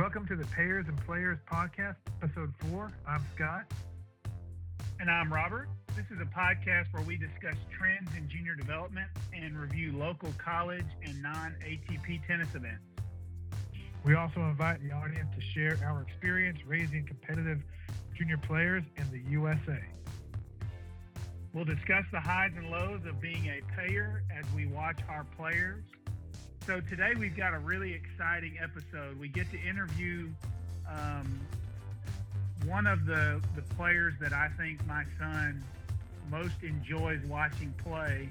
Welcome to the Payers and Players Podcast, Episode 4. I'm Scott. And I'm Robert. This is a podcast where we discuss trends in junior development and review local college and non ATP tennis events. We also invite the audience to share our experience raising competitive junior players in the USA. We'll discuss the highs and lows of being a payer as we watch our players. So today we've got a really exciting episode. We get to interview um, one of the, the players that I think my son most enjoys watching play,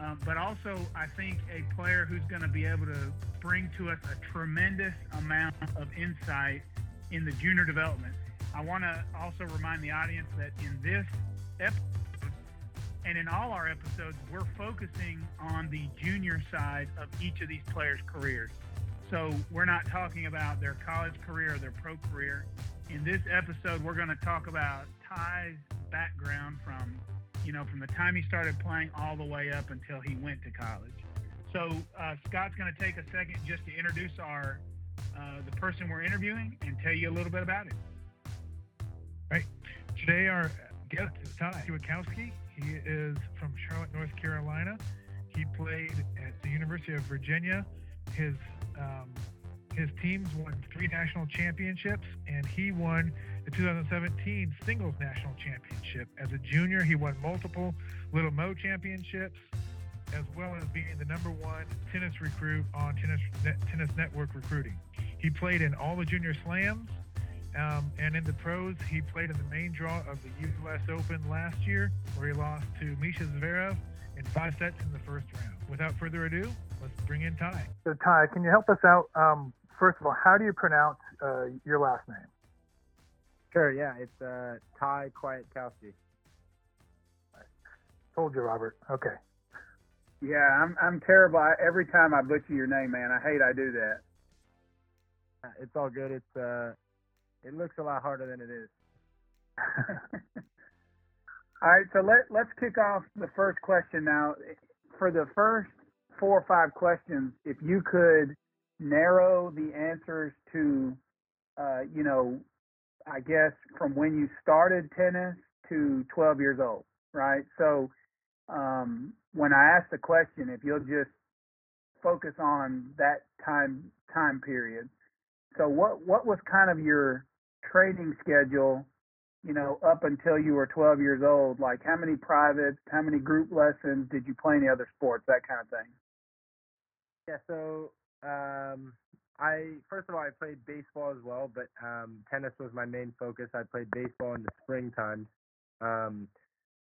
um, but also I think a player who's going to be able to bring to us a tremendous amount of insight in the junior development. I want to also remind the audience that in this episode, and in all our episodes, we're focusing on the junior side of each of these players' careers. So we're not talking about their college career or their pro career. In this episode, we're going to talk about Ty's background from, you know, from the time he started playing all the way up until he went to college. So uh, Scott's going to take a second just to introduce our uh, the person we're interviewing and tell you a little bit about it. Right. Today, our guest is Ty Siwakowski. He is from Charlotte, North Carolina. He played at the University of Virginia. His um, his teams won three national championships, and he won the 2017 singles national championship. As a junior, he won multiple Little Mo championships, as well as being the number one tennis recruit on Tennis Tennis Network Recruiting. He played in all the junior slams, um, and in the pros, he played in the main draw of the U.S. Open last year, where he lost to Mischa Zverev in five sets in the first round. Without further ado, let's bring in Ty. So, Ty, can you help us out? Um, first of all, how do you pronounce uh, your last name? Sure, yeah, it's uh, Ty Kwiatkowski. Told you, Robert. Okay. Yeah, I'm I'm terrible. I, every time I butcher your name, man, I hate I do that. It's all good. It's uh, it looks a lot harder than it is. All right, so let let's kick off the first question now. For the first four or five questions, if you could narrow the answers to, uh, you know, I guess from when you started tennis to 12 years old, right? So um, when I ask the question, if you'll just focus on that time time period. So what what was kind of your training schedule, you know, up until you were 12 years old? Like how many privates, how many group lessons, did you play any other sports, that kind of thing? Yeah, so um, I first of all I played baseball as well, but um, tennis was my main focus. I played baseball in the springtime. Um,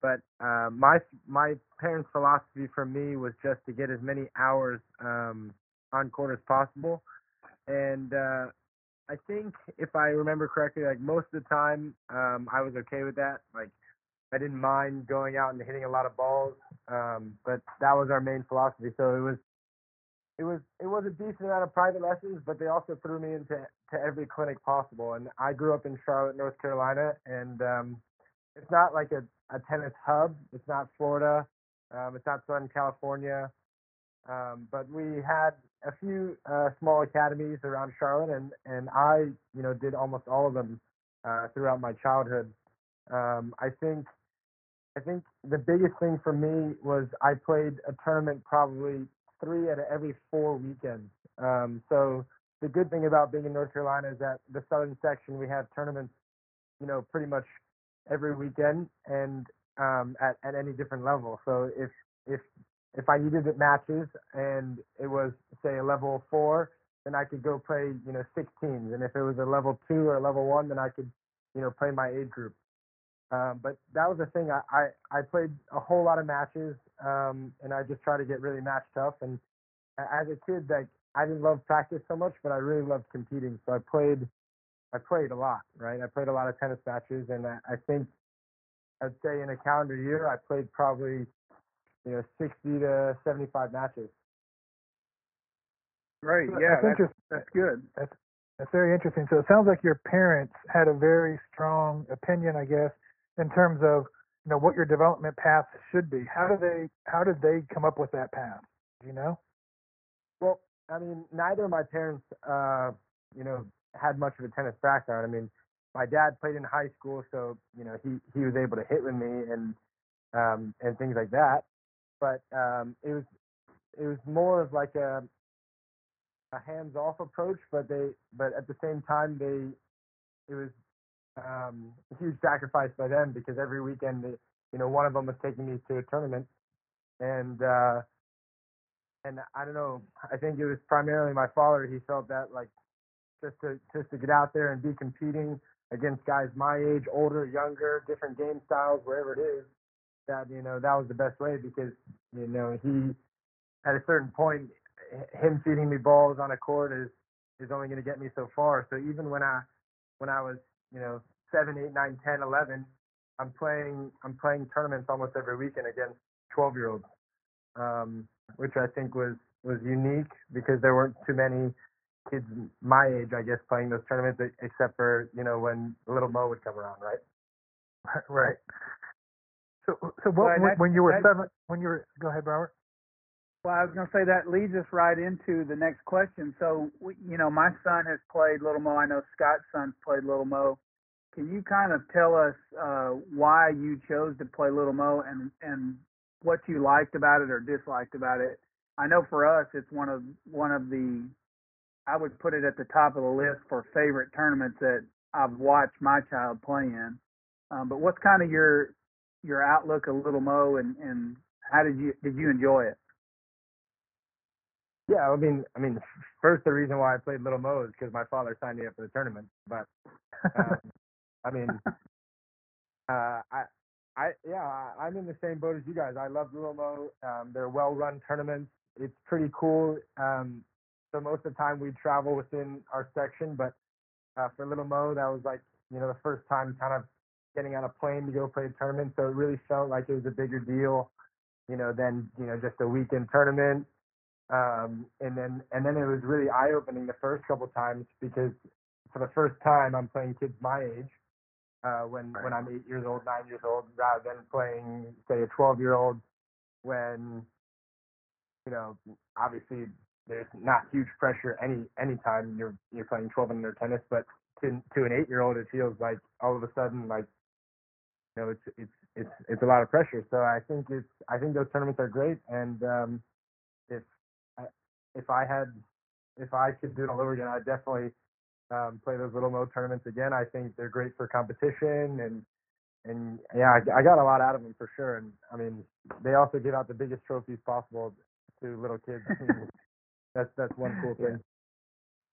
but uh, my my parents' philosophy for me was just to get as many hours um, on court as possible, and uh, I think if I remember correctly, like most of the time, um, I was okay with that. Like I didn't mind going out and hitting a lot of balls, um, but that was our main philosophy. So it was, it was, it was a decent amount of private lessons, but they also threw me into to every clinic possible. And I grew up in Charlotte, North Carolina, and um, it's not like a, a tennis hub. It's not Florida. Um, it's not Southern California. Um, but we had a few uh, small academies around Charlotte, and and I, you know, did almost all of them uh, throughout my childhood. Um, I think, I think the biggest thing for me was I played a tournament probably three out of every four weekends. Um, so the good thing about being in North Carolina is that the southern section we have tournaments, you know, pretty much every weekend and um, at at any different level. So if if if I needed it matches and it was say a level four, then I could go play you know six teams, and if it was a level two or a level one, then I could you know play my age group. Um, but that was the thing. I, I I played a whole lot of matches, um, and I just tried to get really match tough. And as a kid, like I didn't love practice so much, but I really loved competing. So I played I played a lot, right? I played a lot of tennis matches, and I, I think I'd say in a calendar year, I played probably you know, 60 to 75 matches. Great. Yeah, that's, that's, that's good. That's that's very interesting. So it sounds like your parents had a very strong opinion, I guess, in terms of you know what your development path should be. How do they how did they come up with that path? Do you know? Well, I mean, neither of my parents, uh, you know, had much of a tennis background. I mean, my dad played in high school, so you know he he was able to hit with me and um, and things like that. But um, it was it was more of like a a hands off approach, but they but at the same time they it was um, a huge sacrifice by them because every weekend they, you know one of them was taking me to a tournament. And uh, and I don't know I think it was primarily my father he felt that like just to just to get out there and be competing against guys my age, older, younger, different game styles, wherever it is, that you know that was the best way because you know he at a certain point him feeding me balls on a court is is only going to get me so far. So even when I when I was you know seven, eight, nine, ten, eleven, I'm playing I'm playing tournaments almost every weekend against 12 year olds, um, which I think was was unique because there weren't too many kids my age, I guess, playing those tournaments, except for you know when little Mo would come around, right? Right. So, so what, Well, when, that- when you were that- seven, when you were, go ahead, Robert. Well, I was going to say that leads us right into the next question. So, you know, my son has played Little Mo. I know Scott's son's played Little Mo. Can you kind of tell us uh, why you chose to play Little Mo and and what you liked about it or disliked about it? I know for us, it's one of one of the I would put it at the top of the list for favorite tournaments that I've watched my child play in. Um, but what's kind of your your outlook of Little Mo and and how did you did you enjoy it? Yeah, I mean, I mean, first the reason why I played Little Mo is because my father signed me up for the tournament. But um, I mean, uh, I, I, yeah, I, I'm in the same boat as you guys. I love Little Mo. Um, they're well-run tournaments. It's pretty cool. Um, so most of the time we travel within our section, but uh, for Little Mo, that was like you know the first time kind of getting on a plane to go play a tournament. So it really felt like it was a bigger deal, you know, than you know just a weekend tournament um, and then and then it was really eye opening the first couple times because for the first time I'm playing kids my age uh, when when I'm eight years old, nine years old, rather than playing say a 12 year old when you know obviously there's not huge pressure any any time you're you're playing 12 and under tennis, but to to an eight year old it feels like all of a sudden like you know it's it's it's it's a lot of pressure. So I think it's I think those tournaments are great and um, if if I had, if I could do it all over again, I'd definitely um, play those little mo tournaments again. I think they're great for competition and and yeah, I, I got a lot out of them for sure. And I mean, they also give out the biggest trophies possible to little kids. that's that's one cool thing.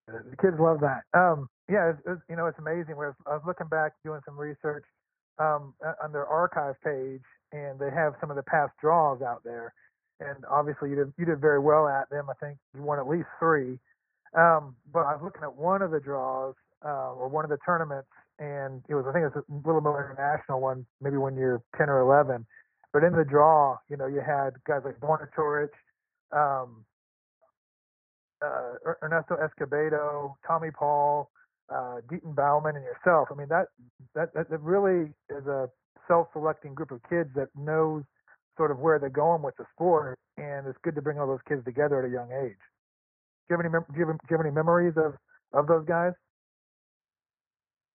The kids love that. Um, yeah, it's, it's, you know, it's amazing. Where I was looking back, doing some research um, on their archive page, and they have some of the past draws out there. And obviously, you did you did very well at them. I think you won at least three. Um, but I was looking at one of the draws uh, or one of the tournaments, and it was I think it was a little more international one, maybe when you're 10 or 11. But in the draw, you know, you had guys like Borna Coric, um, uh, Ernesto Escobedo, Tommy Paul, uh, Deiton Baughman, and yourself. I mean, that, that that that really is a self-selecting group of kids that knows sort of where they're going with the sport, and it's good to bring all those kids together at a young age. Do you have any do you have, do you have any memories of of those guys?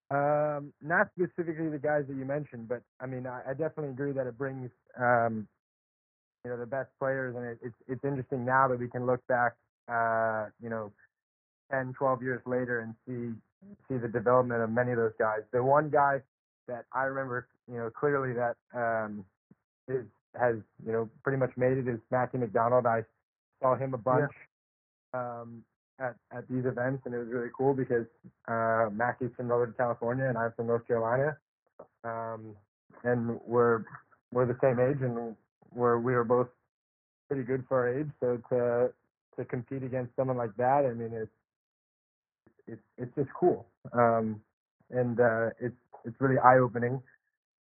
Um, not specifically the guys that you mentioned, but I mean, I, I definitely agree that it brings um, you know the best players, and it, it's it's interesting now that we can look back, uh, you know, 10, 12 years later and see see the development of many of those guys. The one guy that I remember, you know, clearly that um, is has you know pretty much made it is Mackie McDonald. I saw him a bunch um, at at these events, and it was really cool because uh, Mackie's from Northern California and I'm from North Carolina, um, and we're we're the same age, and we're we were both pretty good for our age. So to to compete against someone like that, I mean, it's it's it's just cool, um, and uh, it's it's really eye opening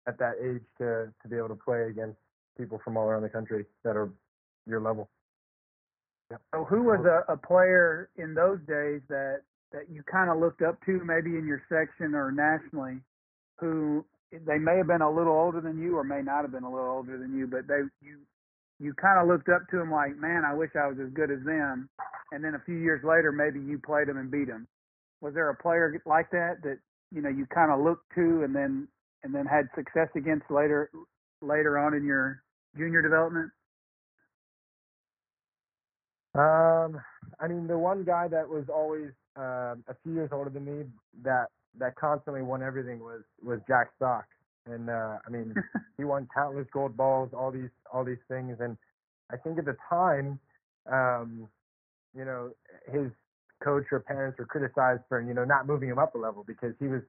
at that age to to be able to play against people from all around the country that are your level. So who was a, a player in those days that that you kind of looked up to, maybe in your section or nationally, who they may have been a little older than you or may not have been a little older than you, but they you you kind of looked up to them like, man, I wish I was as good as them. And then a few years later, maybe you played them and beat them. Was there a player like that that you know you kind of looked to and then and then had success against later later on in your junior development? Um, I mean, the one guy that was always um, a few years older than me that that constantly won everything was was Jack Sock, and uh, I mean, he won countless gold balls, all these all these things, and I think at the time, um, you know, his coach or parents were criticized for you know not moving him up a level because he was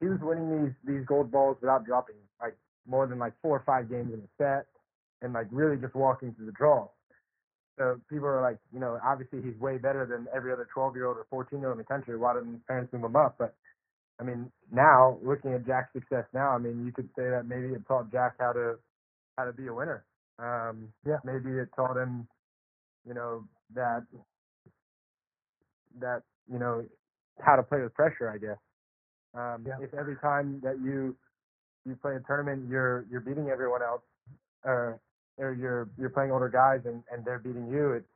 he was winning these these gold balls without dropping like more than like four or five games in a set, and like really just walking through the draw. So people are like, you know, obviously he's way better than every other 12 year old or 14 year old in the country. Why didn't his parents move him up? But I mean, now looking at Jack's success now, I mean, you could say that maybe it taught Jack how to how to be a winner. Um, Yeah. Maybe it taught him, you know, that that you know how to play with pressure. I guess. Um, Yeah. If every time that you you play a tournament, you're you're beating everyone else, or or you're you're playing older guys and and they're beating you, it's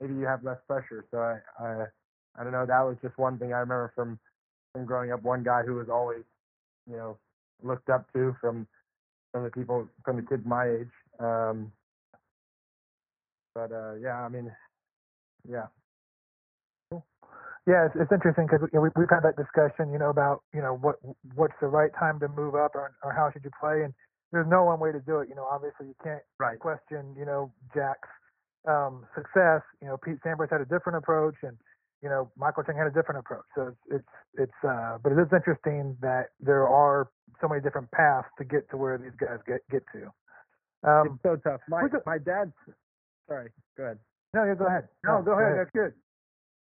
maybe you have less pressure. So I I I don't know. That was just one thing I remember from from growing up. One guy who was always you know looked up to from from the people from the kids my age. Um, but uh, yeah, I mean, yeah. Yeah, it's, it's interesting because we, we've had that discussion, you know, about you know what what's the right time to move up or or how should you play, and there's no one way to do it. You know, obviously you can't Right. question, you know, Jack's um, success. You know, Pete Sampras had a different approach, and you know, Michael Chang had a different approach. So it's it's it's uh, but it is interesting that there are so many different paths to get to where these guys get get to. Um, it's so tough. My my dad's sorry. Go ahead. no, yeah, go ahead. No, go ahead. That's good.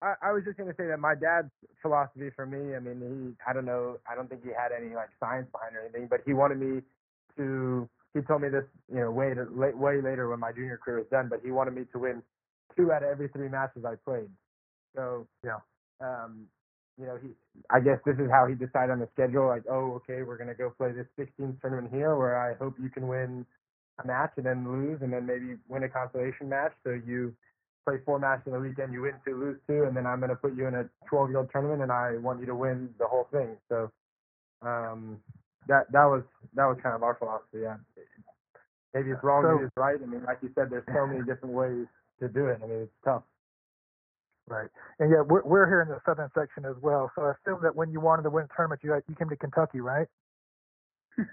I, I was just gonna say that my dad's philosophy for me, I mean, he I don't know, I don't think he had any like science behind or anything, but he wanted me to. He told me this, you know, way to, late, way later when my junior career was done, but he wanted me to win two out of every three matches I played. So Yeah. um, you know, he. I guess this is how he decided on the schedule. Like, oh, okay, we're gonna go play this 16th tournament here, where I hope you can win a match and then lose, and then maybe win a consolation match. So you play four matches in the weekend, you win two, lose two, and then I'm going to put you in a 12 year old tournament, and I want you to win the whole thing. So um, that that was that was kind of our philosophy. Yeah, maybe it's wrong, So- maybe it's right. I mean, like you said, there's so many different ways to do it. I mean, it's tough. Right. And yeah, we're we're here in the southern section as well. So I assume that when you wanted to win a tournament, you got, you came to Kentucky, right? I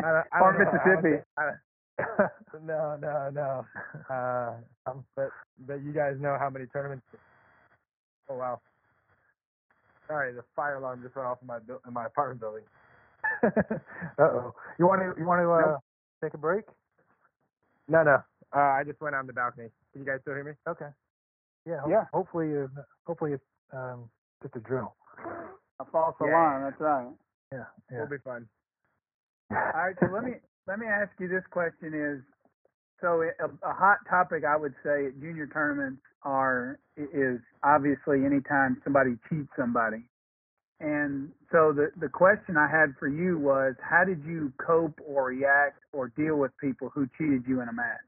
don't- I Or don't know. I don't Mississippi. I- no, no, no. Uh, um, but but you guys know how many tournaments. Oh wow. Sorry, the fire alarm just went off in my buil- in my apartment building. uh oh. You want to you want to uh, Nope. take a break? No, no. Uh, I just went on the balcony. Can you guys still hear me? Okay. Yeah. ho- Yeah. Hopefully, uh, hopefully it's um, just a drill. A false Yeah. alarm. That's right. Yeah. Yeah. We'll be fine. All right, so let me let me ask you this question: Is so a, a hot topic I would say at junior tournaments are is obviously anytime somebody cheats somebody, and so the the question I had for you was how did you cope or react or deal with people who cheated you in a match?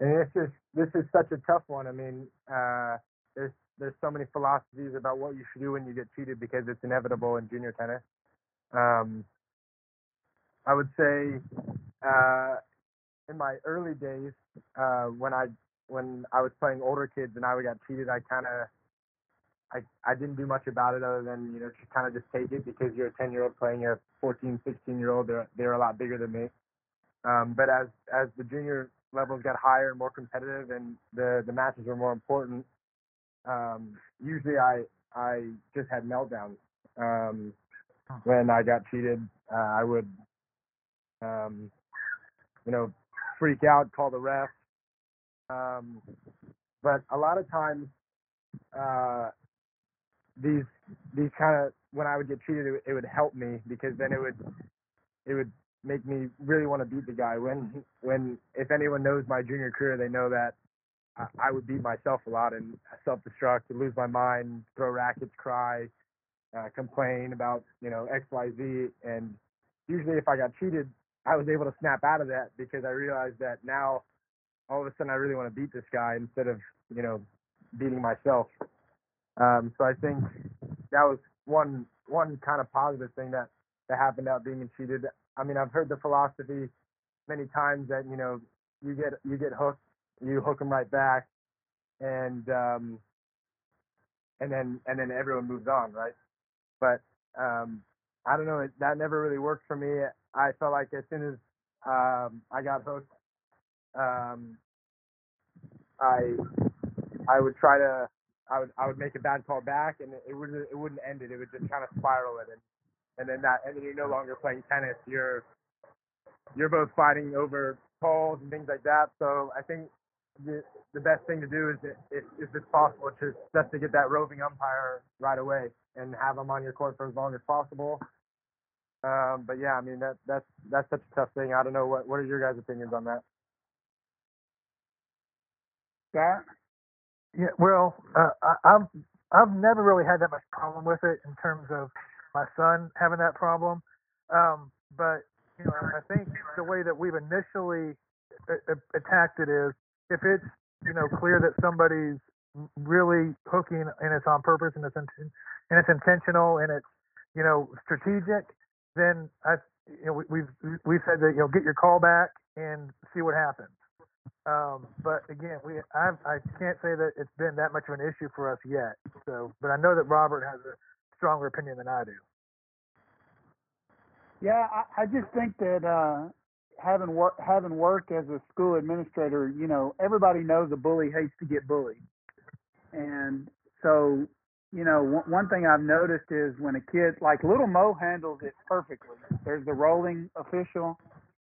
And this is this is such a tough one. I mean, uh, there's there's so many philosophies about what you should do when you get cheated because it's inevitable in junior tennis. Um, I would say uh, in my early days uh, when I when I was playing older kids and I got cheated, I kind of I I didn't do much about it other than you know just kind of just take it because you're a 10 year old playing a 14, 16 year old. They're they're a lot bigger than me. Um, but as as the junior levels got higher and more competitive and the the matches were more important, um, usually I I just had meltdowns. Um, when I got cheated, uh, I would um, you know freak out, call the ref. Um, but a lot of times, uh, these these kind of when I would get cheated, it, would- it would help me because then it would it would make me really want to beat the guy. When when if anyone knows my junior career, they know that I, I would beat myself a lot and self-destruct, lose my mind, throw rackets, cry, uh, complain about you know X Y Z. And usually, if I got cheated, I was able to snap out of that because I realized that now all of a sudden I really want to beat this guy instead of you know beating myself. Um, so I think that was one one kind of positive thing that that happened out being cheated. I mean, I've heard the philosophy many times that you know you get you get hooked, you hook them right back, and um, and then and then everyone moves on, right? But um, I don't know, it, that never really worked for me. I felt like as soon as um, I got hooked, um, I I would try to I would I would make a bad call back, and it, wouldn't it wouldn't end it. It would just kind of spiral it, and and then that and then you're no longer playing tennis. You're you're both fighting over calls and things like that. So I think the the best thing to do is if if it's possible just just to get that roving umpire right away and have them on your court for as long as possible. Um, but yeah, I mean that that's that's such a tough thing. I don't know what what are your guys' opinions on that? Scott? Yeah, well, uh, I, I've I've never really had that much problem with it in terms of my son having that problem. Um, but you know, I think the way that we've initially a- a- attacked it is if it's you know clear that somebody's really hooking and it's on purpose and it's inten- and it's intentional and it's you know strategic, then I you know we, we've we've said that you know get your call back and see what happens. Um, but again, we I've, I can't say that it's been that much of an issue for us yet. So, but I know that Robert has a stronger opinion than I do. Yeah, I, I just think that uh, having work having worked as a school administrator, you know, everybody knows a bully hates to get bullied, and so you know, one, one thing I've noticed is when a kid like little Mo handles it perfectly. There's the roving official.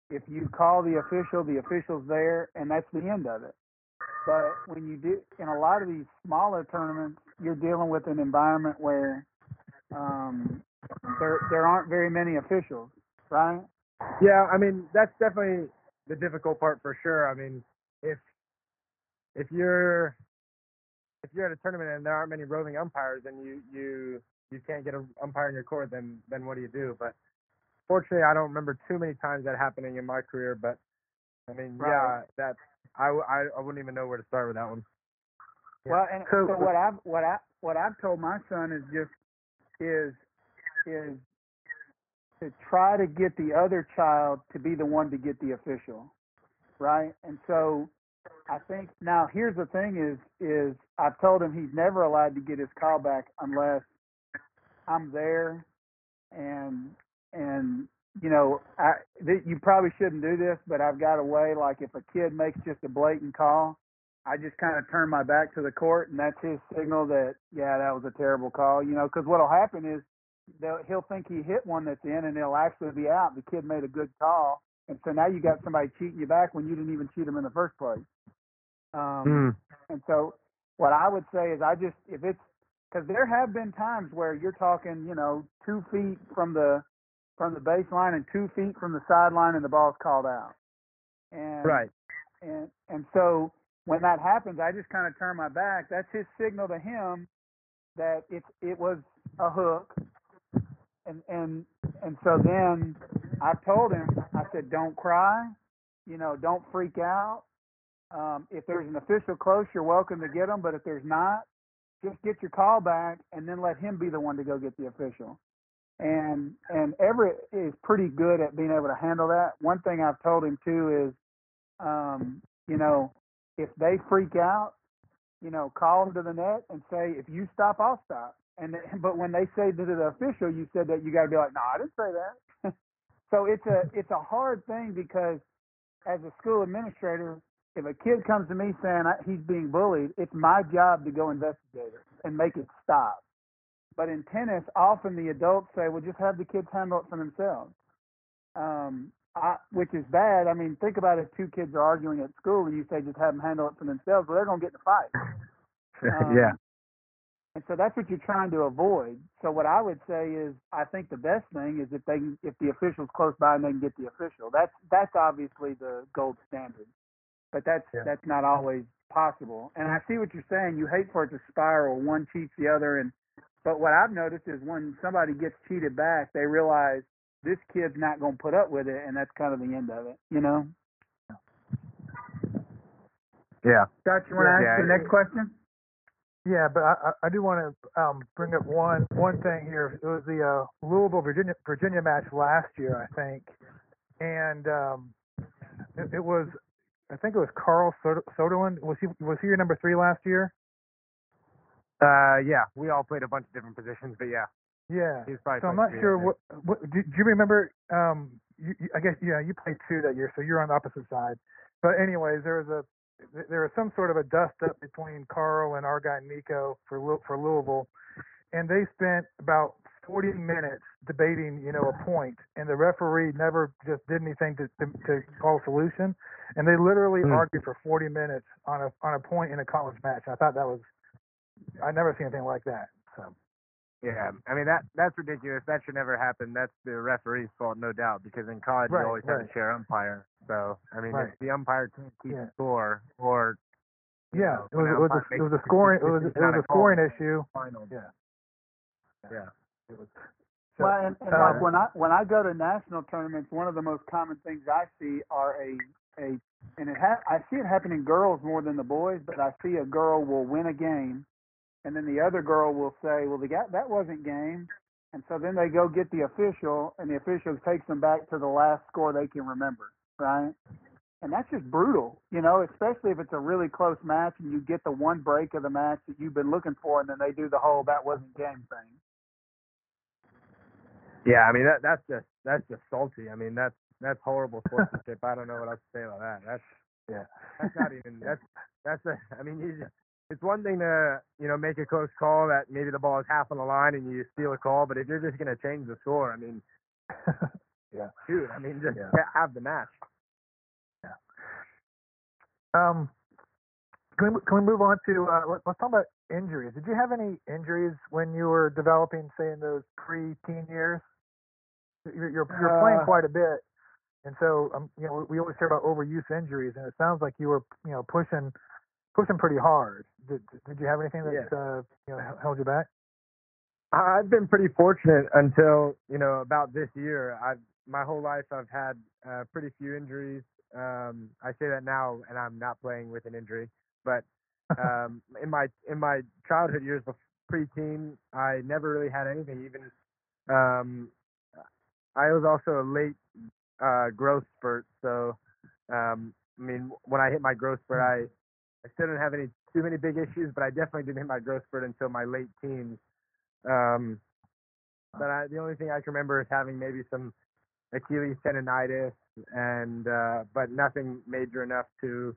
If you call the official, the official's there, and that's the end of it. But when you do in a lot of these smaller tournaments, you're dealing with an environment where um, there there aren't very many officials, right? Yeah, I mean that's definitely the difficult part for sure. I mean, if if you're if you're at a tournament and there aren't many roving umpires and you you you can't get an umpire in your court, then then what do you do? But fortunately, I don't remember too many times that happening in my career. But I mean, Right. yeah, that I I wouldn't even know where to start with that one. Yeah. Well, and So- so, what I've what I what I've told my son is just is is to try to get the other child to be the one to get the official, right? And so I think now here's the thing is is I've told him he's never allowed to get his call back unless I'm there and and you know I th- you probably shouldn't do this, but I've got a way like if a kid makes just a blatant call, I just kind of turn my back to the court, and that's his signal that yeah, that was a terrible call. You know, because what'll happen is he'll think he hit one that's in, and it'll actually be out. The kid made a good call, and so now you got somebody cheating you back when you didn't even cheat him in the first place. Um, and so what I would say is I just if it's because there have been times where you're talking, you know, two feet from the from the baseline and two feet from the sideline, and the ball's called out. And Right. and and so when that happens, I just kind of turn my back. That's his signal to him that it it was a hook. And and and so then I told him, I said, don't cry, you know, don't freak out. Um, if there's an official close, you're welcome to get them. But if there's not, just get your call back and then let him be the one to go get the official. And and Everett is pretty good at being able to handle that. One thing I've told him too is, um, you know, if they freak out, you know, call them to the net and say, if you stop, I'll stop. And but when they say to the official, you said that, you got to be like, no, I didn't say that. So it's a it's a hard thing because as a school administrator, if a kid comes to me saying he's being bullied, it's my job to go investigate it and make it stop. But in tennis, often the adults say, well, just have the kids handle it for themselves. Um, I, which is bad. I mean, think about if two kids are arguing at school and you say just have them handle it for themselves. Well, they're to get in a fight. Um, yeah. And so that's what you're trying to avoid. So what I would say is, I think the best thing is if they can, if the official's close by and they can get the official. That's that's obviously the gold standard, but that's Yeah. that's not always possible. And I see what you're saying. You hate for it to spiral. One cheats the other, and but what I've noticed is when somebody gets cheated back, they realize this kid's not going to put up with it, and that's kind of the end of it. You know. Yeah. Scott, you want to Yeah, ask the yeah. next question? Yeah, but I, I do want to um, bring up one one thing here. It was the uh, Louisville Virginia Virginia match last year, I think, and um, it, it was I think it was Carl Soderlund. Was he was he your number three last year? Uh, yeah, we all played a bunch of different positions, but yeah, Yeah. he's probably. So I'm not sure what, what do, do you remember um you, you, I guess yeah you played two that year so you're on the opposite side but anyways there was a there was some sort of a dust up between Carl and our guy Nico for for Louisville and they spent about 40 minutes debating you know a point and the referee never just did anything to to, to call a solution and they literally Hmm. argued for 40 minutes on a on a point in a college match I thought that was I never seen anything like that so Yeah, I mean that that's ridiculous. That should never happen. That's the referee's fault, no doubt, because in college Right, you always have right. to share umpire. So I mean, Right. if the umpire can't keep Yeah. score or Yeah, know, it was an it was a, it was a scoring it was it was a scoring issue. final. Yeah. Yeah. It was, so, Well, and, and uh, like when I when I go to national tournaments, one of the most common things I see are a a and it ha- I see it happen in girls more than the boys, but I see a girl will win a game, and then the other girl will say, "Well, the guy that wasn't game," and so then they go get the official, and the official takes them back to the last score they can remember, right? And that's just brutal, you know, especially if it's a really close match and you get the one break of the match that you've been looking for, and then they do the whole "that wasn't game" thing. Yeah, I mean that that's just that's just salty. I mean that's that's horrible sportsmanship. I don't know what else to say about that. That's yeah. that's not even that's that's a I mean you just, it's one thing to you know make a close call that maybe the ball is half on the line and you steal a call, but if you're just gonna change the score, I mean, yeah. shoot, I mean just Yeah. have the match. Yeah. Um, can we, can we move on to uh, let, let's talk about injuries? Did you have any injuries when you were developing, say, in those pre-teen years? You're you're, you're playing Uh, quite a bit, and so um, you know we always hear about overuse injuries, and it sounds like you were you know pushing pushing pretty hard. Did did you have anything that Yeah. uh, you know held you back? I've been pretty fortunate until you know about this year. I've my whole life I've had uh, pretty few injuries. Um, I say that now, and I'm not playing with an injury. But um, in my in my childhood years, preteen, I never really had anything. Even um, I was also a late uh, growth spurt, so um, I mean, when I hit my growth spurt, I I still didn't have any too many big issues, but I definitely didn't hit my growth spurt until my late teens. Um, but I, the only thing I can remember is having maybe some Achilles tendonitis, and uh, but nothing major enough to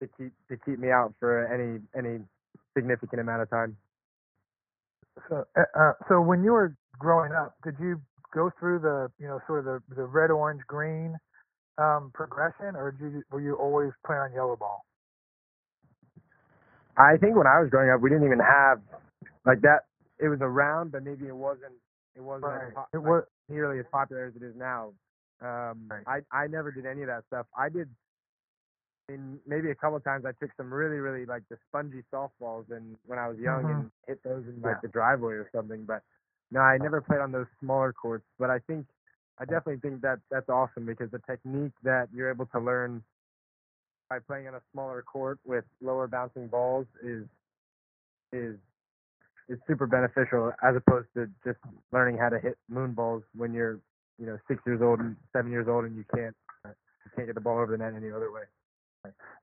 to keep to keep me out for any any significant amount of time. So, uh, uh, so when you were growing up, did you go through the, you know, sort of the, the red, orange, green um, progression, or did you, were you always playing on yellow ball? I think when I was growing up, we didn't even have like that. It was around, but maybe it wasn't. It wasn't Right. It like, was. nearly as popular as it is now. Um, Right. I I never did any of that stuff. I did. In maybe a couple of times, I took some really really like the spongy softballs, and when I was young, Mhm. and hit those in like Yeah. the driveway or something. But no, I never played on those smaller courts. But I think I definitely think that that's awesome because the technique that you're able to learn by playing on a smaller court with lower bouncing balls is is is super beneficial as opposed to just learning how to hit moon balls when you're you know six years old and seven years old and you can't you can't get the ball over the net any other way.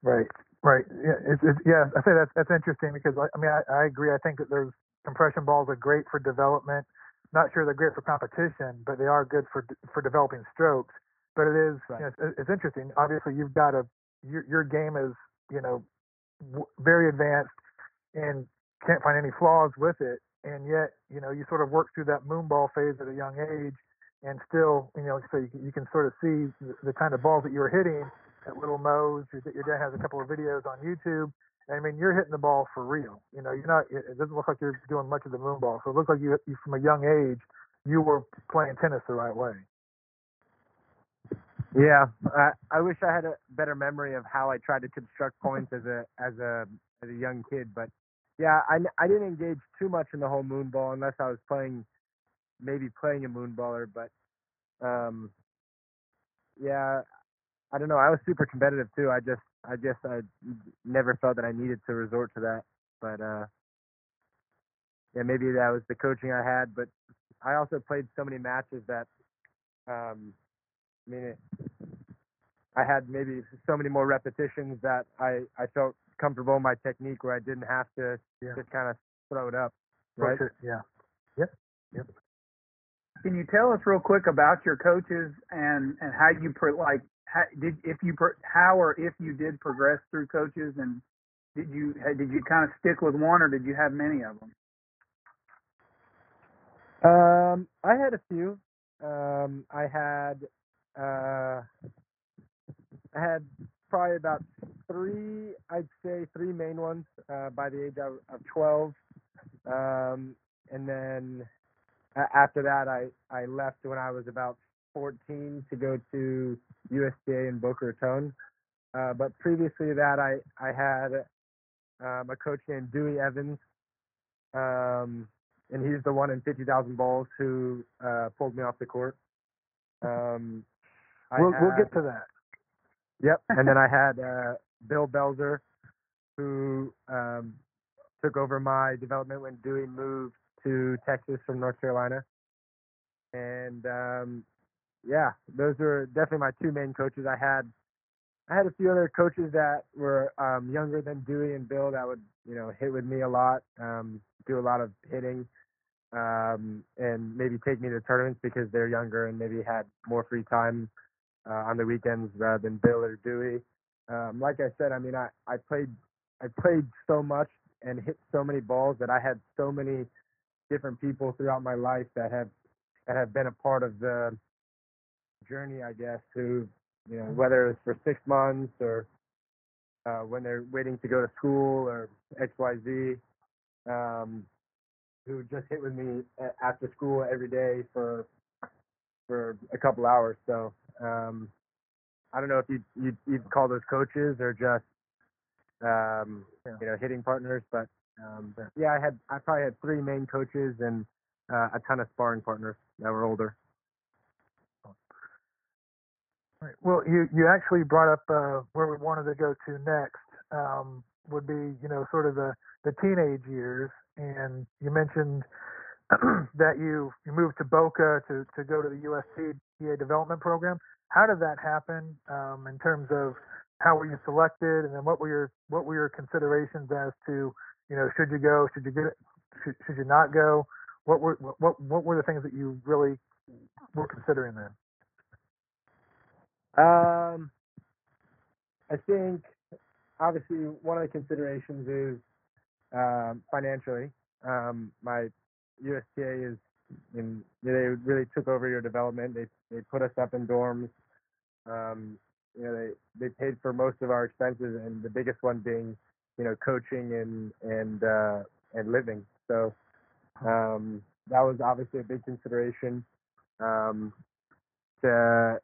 Right, right. Yeah, it's, it's, yeah. I say that's that's interesting because I, I mean I, I agree. I think that those compression balls are great for development. Not sure they're great for competition, but they are good for for developing strokes. But it is Right. you know, it's, it's interesting. Obviously, you've got a your your game is you know w- very advanced and can't find any flaws with it, and yet you know you sort of work through that moonball phase at a young age, and still you know so you you can sort of see the, the kind of balls that you were hitting at Little Mo's. Your, your dad has a couple of videos on YouTube. I mean, you're hitting the ball for real. You know, you're not. It doesn't look like you're doing much of the moon ball. So it looks like you, you from a young age, you were playing tennis the right way. Yeah, I I wish I had a better memory of how I tried to construct points as a as a as a young kid, but yeah, I, I didn't engage too much in the whole moon ball unless I was playing maybe playing a moon baller, but um yeah, I don't know. I was super competitive too. I just I just I never felt that I needed to resort to that. But uh yeah, maybe that was the coaching I had, but I also played so many matches that, um, I mean, it, I had maybe so many more repetitions that I I felt comfortable in my technique where I didn't have to Yeah. just kind of throw it up. Right. Push it, Yeah. Can you tell us real quick about your coaches and and how you pro, like how, did if you pro, how or if you did progress through coaches and did you did you kind of stick with one or did you have many of them? Um, I had a few. Um, I had uh, I had probably about three. I'd say three main ones uh, by the age of, of 12, um, and then after that, I I left when I was about 14 to go to USTA in Boca Raton. Uh, but previously that, I I had um, a coach named Dewey Evans. Um, and he's the one in 50,000 balls who uh, pulled me off the court. Um, We'll we'll get to that. Yep. And then I had uh, Bill Belzer, who um, took over my development when Dewey moved to Texas from North Carolina. And um, yeah, those were definitely my two main coaches. I had I had a few other coaches that were um, younger than Dewey and Bill that would you know hit with me a lot, um, do a lot of hitting, um, and maybe take me to tournaments because they're younger and maybe had more free time uh, on the weekends rather than Bill or Dewey. Um, like I said, I mean, I, I played I played so much and hit so many balls that I had so many different people throughout my life that have that have been a part of the journey, I guess, who you know whether it's for six months or uh, when they're waiting to go to school or X Y Z, um, who just hit with me after school every day for for a couple hours. So um, I don't know if you you you'd call those coaches or just um, Yeah. you know hitting partners, but um, yeah, I had I probably had three main coaches and uh, a ton of sparring partners that were older. Right. Well, you you actually brought up uh, where we wanted to go to next. Um, would be you know sort of the the teenage years, and you mentioned that you you moved to Boca to to go to the USTA development program. How did that happen um, in terms of how were you selected, and then what were your what were your considerations as to you know should you go, should you get should, should you not go? What were what what were the things that you really were considering then? Um, I think obviously one of the considerations is um, financially. Um, my USTA is in they really took over your development. They they put us up in dorms. Um, you know they they paid for most of our expenses, and the biggest one being you know coaching and and uh, and living. So um, that was obviously a big consideration. Um, to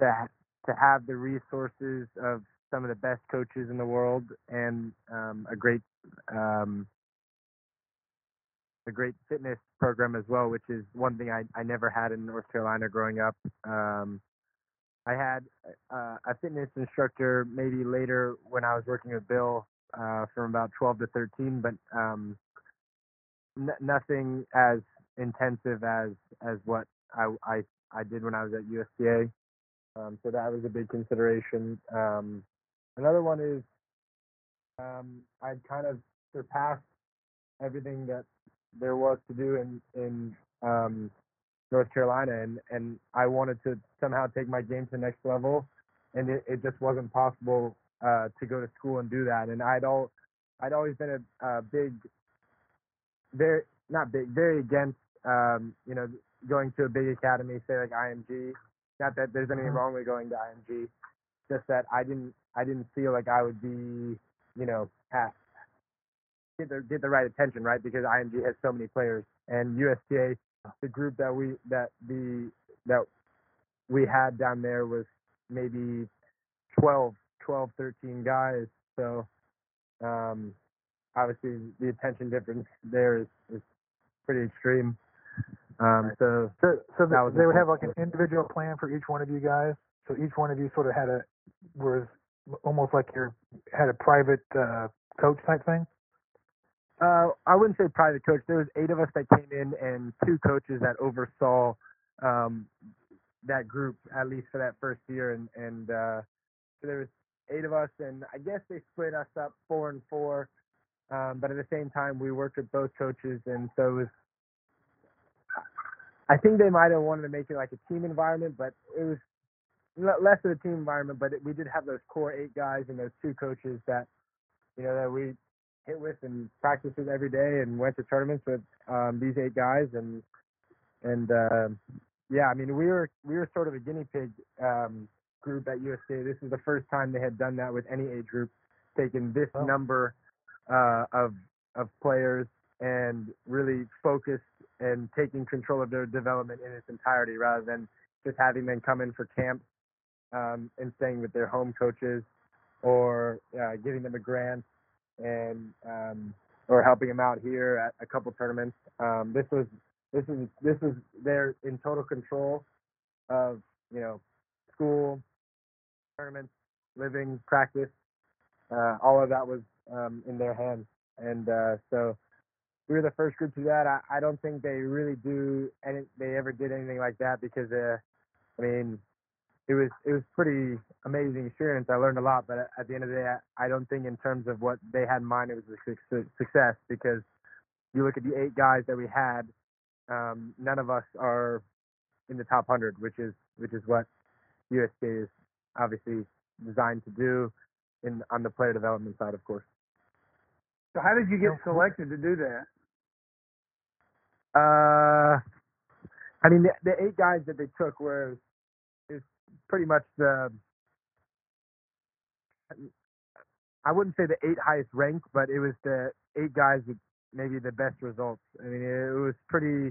to to have the resources of some of the best coaches in the world and um, a great um, a great fitness program as well, which is one thing I, I never had in North Carolina growing up. Um, I had uh, a fitness instructor maybe later when I was working with Bill uh, from about 12 to 13, but um, n- nothing as intensive as as what I, I I did when I was at USTA. Um, so that was a big consideration. Um, another one is um, I'd kind of surpassed everything that there was to do in in um, North Carolina, and and I wanted to somehow take my game to the next level, and it, it just wasn't possible uh, to go to school and do that. And I'd all I'd always been a, a big, very not big, very against um, you know going to a big academy, say like IMG. Not that there's anything Mhm. wrong with going to IMG, just that I didn't I didn't feel like I would be you know at, get the get the right attention right? Because IMG has so many players. And USTA the group that we that the that we had down there was maybe 12 12 13 guys. So um obviously the attention difference there is is pretty extreme. Um so So, so the, they would have like an individual plan for each one of you guys. So each one of you sort of had a was almost like you had a private uh, coach type thing. Uh, I wouldn't say private coach. There was eight of us that came in, and two coaches that oversaw um, that group at least for that first year. And and uh, so there was eight of us, and I guess they split us up four and four. Um, but at the same time, we worked with both coaches, and so it was. I think they might have wanted to make it like a team environment, but it was less of a team environment. But it, we did have those core eight guys and those two coaches that, you know, that we hit with and practiced with every day and went to tournaments with um, these eight guys and and uh, yeah, I mean we were we were sort of a guinea pig um, group at USTA. This is the first time they had done that with any age group, taking this Wow. number uh, of of players and really focused and taking control of their development in its entirety, rather than just having them come in for camps um, and staying with their home coaches or uh, giving them a grant and um, or helping them out here at a couple tournaments. Um, this was this is this is they're in total control of you know school, tournaments, living, practice. Uh, all of that was um, in their hands, and uh, so we were the first group to do that. I, I don't think they really do any. They ever did anything like that because uh, I mean it was it was pretty amazing experience. I learned a lot, but at the end of the day, I, I don't think in terms of what they had in mind, it was a success because you look at the eight guys that we had, um, none of us are in the top hundred, which is which is what USTA is obviously designed to do in on the player development side, of course. So how did you get selected to do that? Uh, I mean, the, the eight guys that they took were pretty much the. I wouldn't say the eight highest ranked, but it was the eight guys with maybe the best results. I mean, it, was pretty,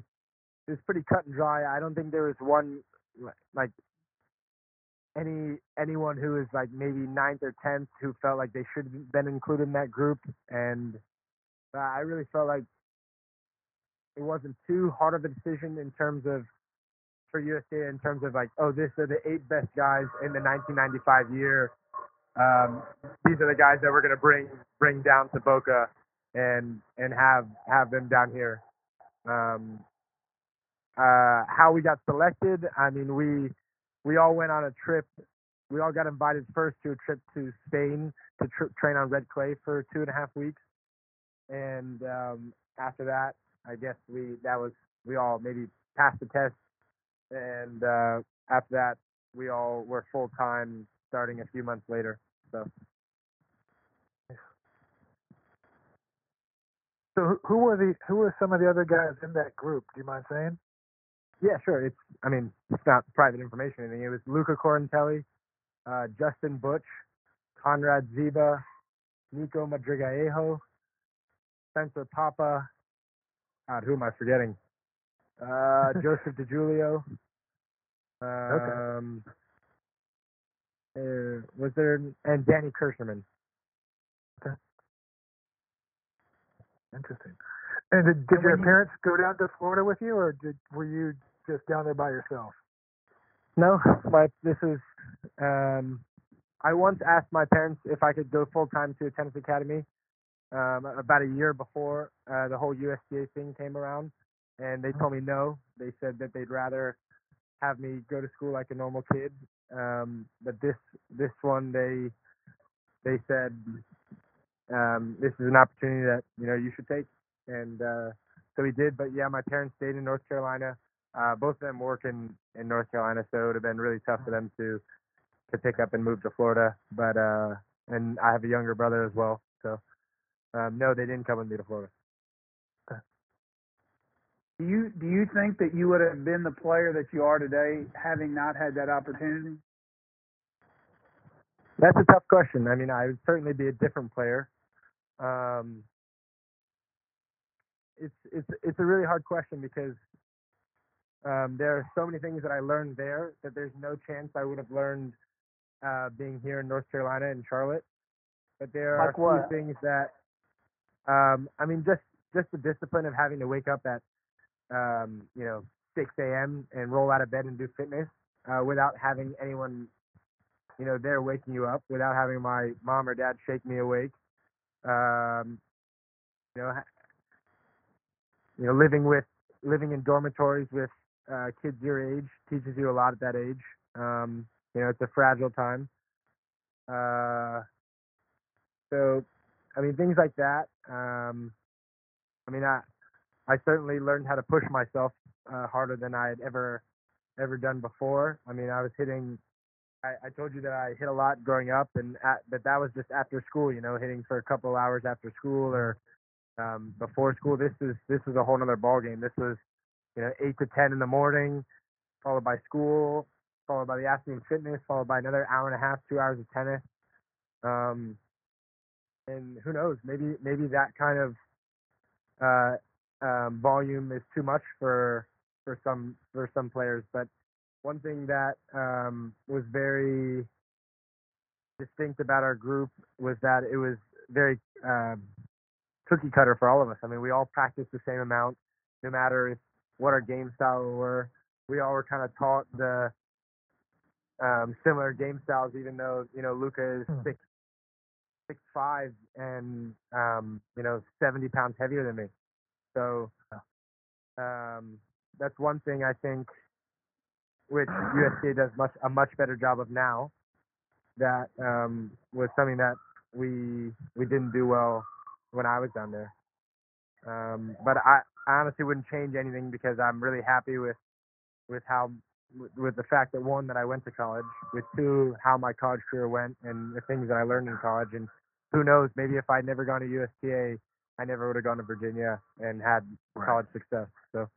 it was pretty cut and dry. I don't think there was one like any anyone who was like maybe ninth or tenth who felt like they should have been included in that group, and uh, I really felt like it wasn't too hard of a decision in terms of for USTA in terms of like, oh, these are the eight best guys in the 1995 year. Um, these are the guys that we're gonna bring bring down to Boca and and have have them down here. Um, uh, how we got selected? I mean, we we all went on a trip. We all got invited first to a trip to Spain to tr- train on red clay for two and a half weeks, and um, after that, I guess we that was we all maybe passed the test, and uh, after that we all were full time starting a few months later. So So who, who were the who were some of the other guys in that group? Do you mind saying? yeah, sure. It's I mean it's not private information or anything. It was Luca Corinteli, uh, Justin Butch, Conrad Ziba, Nico Madrigallo, Spencer Papa. God, who am I forgetting? Uh, Joseph DiGiulio. Um, uh, was there and Danny Kerznerman? Interesting. And did, did And your when you- parents go down to Florida with you, or did were you just down there by yourself? No, my this is. Um, I once asked my parents if I could go full time to a tennis academy. Um, about a year before uh, the whole USTA thing came around, and they told me no. They said that they'd rather have me go to school like a normal kid. Um, but this this one they they said um, this is an opportunity that you know you should take, and uh, so we did. But yeah, my parents stayed in North Carolina. Uh, both of them work in, in North Carolina, so it would have been really tough for them to to pick up and move to Florida. But uh, and I have a younger brother as well, so um, no, they didn't come with me to Florida. Do you do you think that you would have been the player that you are today having not had that opportunity? That's a tough question. I mean, I would certainly be a different player. Um, it's it's it's a really hard question because um, there are so many things that I learned there that there's no chance I would have learned uh, being here in North Carolina and Charlotte. But there are a few things that um, I mean, just just the discipline of having to wake up at um, you know 6 a.m. and roll out of bed and do fitness uh, without having anyone you know, there waking you up without having my mom or dad shake me awake. Um, you know, you know, living with living in dormitories with uh, kids your age teaches you a lot at that age. Um, you know, it's a fragile time. Uh, so, I mean, things like that. Um, I mean, I I certainly learned how to push myself uh, harder than I had ever ever done before. I mean, I was hitting. I, I told you that I hit a lot growing up, and at, but that was just after school. You know, hitting for a couple hours after school or um, before school. This is this is a whole other ball game. This was you know eight to ten in the morning, followed by school, followed by the afternoon fitness, followed by another hour and a half, two hours of tennis. Um, and who knows? Maybe maybe that kind of uh, um, volume is too much for for some for some players. But one thing that um, was very distinct about our group was that it was very um, cookie cutter for all of us. I mean, we all practiced the same amount, no matter if, what our game style were. We all were kind of taught the um, similar game styles, even though you know Luca is Hmm. six six five and um, you know seventy pounds heavier than me. So um, that's one thing I think which USTA does much a much better job of now. That um, was something that we we didn't do well when I was down there. Um, but I, I honestly wouldn't change anything because I'm really happy with with how with- the fact that one that I went to college, with two how my college career went and the things that I learned in college, and who knows maybe if I'd never gone to USTA, I never would have gone to Virginia and had Right. college success. So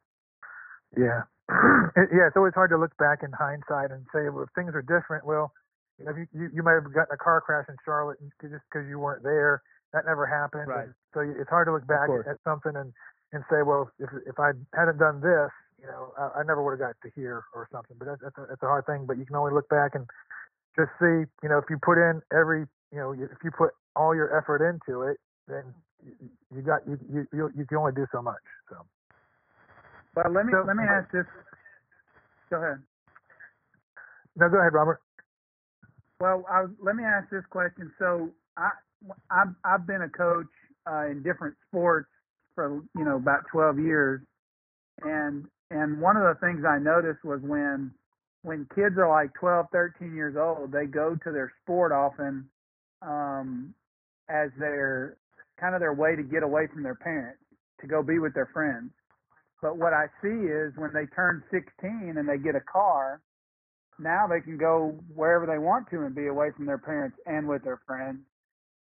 Yeah. Yeah, it's always hard to look back in hindsight and say, well, if things are different, well, you know, you, you, you might have gotten a car crash in Charlotte just because you weren't there. That never happened. Right. And so it's hard to look back at something and, and say, well, if, if I hadn't done this, you know, I, I never would have got to here or something. But that's, that's, a, that's a hard thing. But you can only look back and just see, you know, if you put in every, you know, if you put all your effort into it, then you, got, you, you, you, you can only do so much. So. Well, let me So- let me ask this. Go ahead. No, go ahead, Robert. Well, I, let me ask this question. So I I've, I've been a coach uh, in different sports for you know about 12 years, and and one of the things I noticed was when when kids are like 12, 13 years old, they go to their sport often um, as their kind of their way to get away from their parents to go be with their friends. But what I see is when they turn 16 and they get a car, now they can go wherever they want to and be away from their parents and with their friends.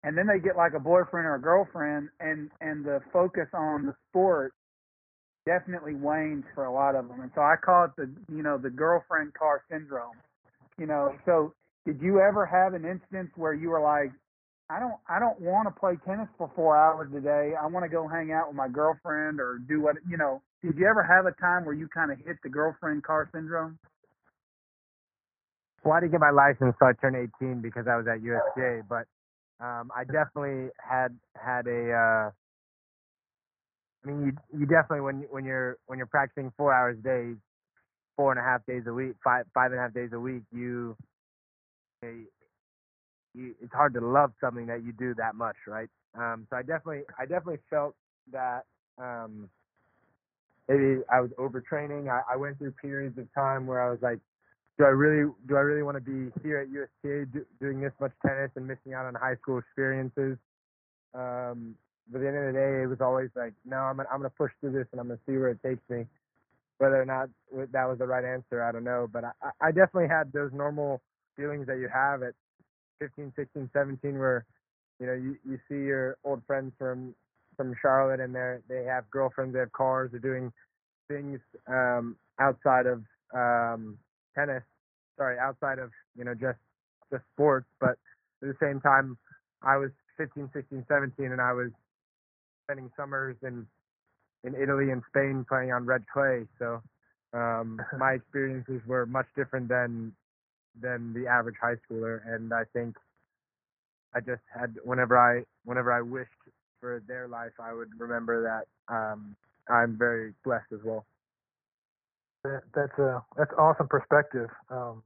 And then they get like a boyfriend or a girlfriend and and the focus on the sport definitely wanes for a lot of them. And so I call it the you know the girlfriend car syndrome. You know, so did you ever have an instance where you were like I don't I don't want to play tennis for 4 hours a day. I want to go hang out with my girlfriend or do what, you know, did you ever have a time where you kind of hit the girlfriend car syndrome? Well, I didn't get my license until I turned 18 because I was at USTA, but um, I definitely had had a. Uh, I mean, you you definitely when when you're when you're practicing four hours a day, four and a half days a week, five five and a half days a week, you, you it's hard to love something that you do that much, right? Um, so I definitely I definitely felt that um, maybe I was overtraining. I, I went through periods of time where I was like do I really do I really want to be here at USTA do, doing this much tennis and missing out on high school experiences? Um, but at the end of the day, it was always like, no, I'm gonna, I'm gonna push through this and I'm gonna see where it takes me. Whether or not that was the right answer, I don't know. But I, I definitely had those normal feelings that you have at 15, 16, 17, where you know you, you see your old friends from from Charlotte and they they have girlfriends, they have cars, they're doing things um, outside of um, tennis. Sorry, outside of you know just just sports, but at the same time, I was 15, 16, 17, and I was spending summers in in Italy and Spain playing on red clay. So um, my experiences were much different than than the average high schooler, and I think I just had whenever I whenever I wished for their life, I would remember that um, I'm very blessed as well. That, that's a that's awesome perspective. Um,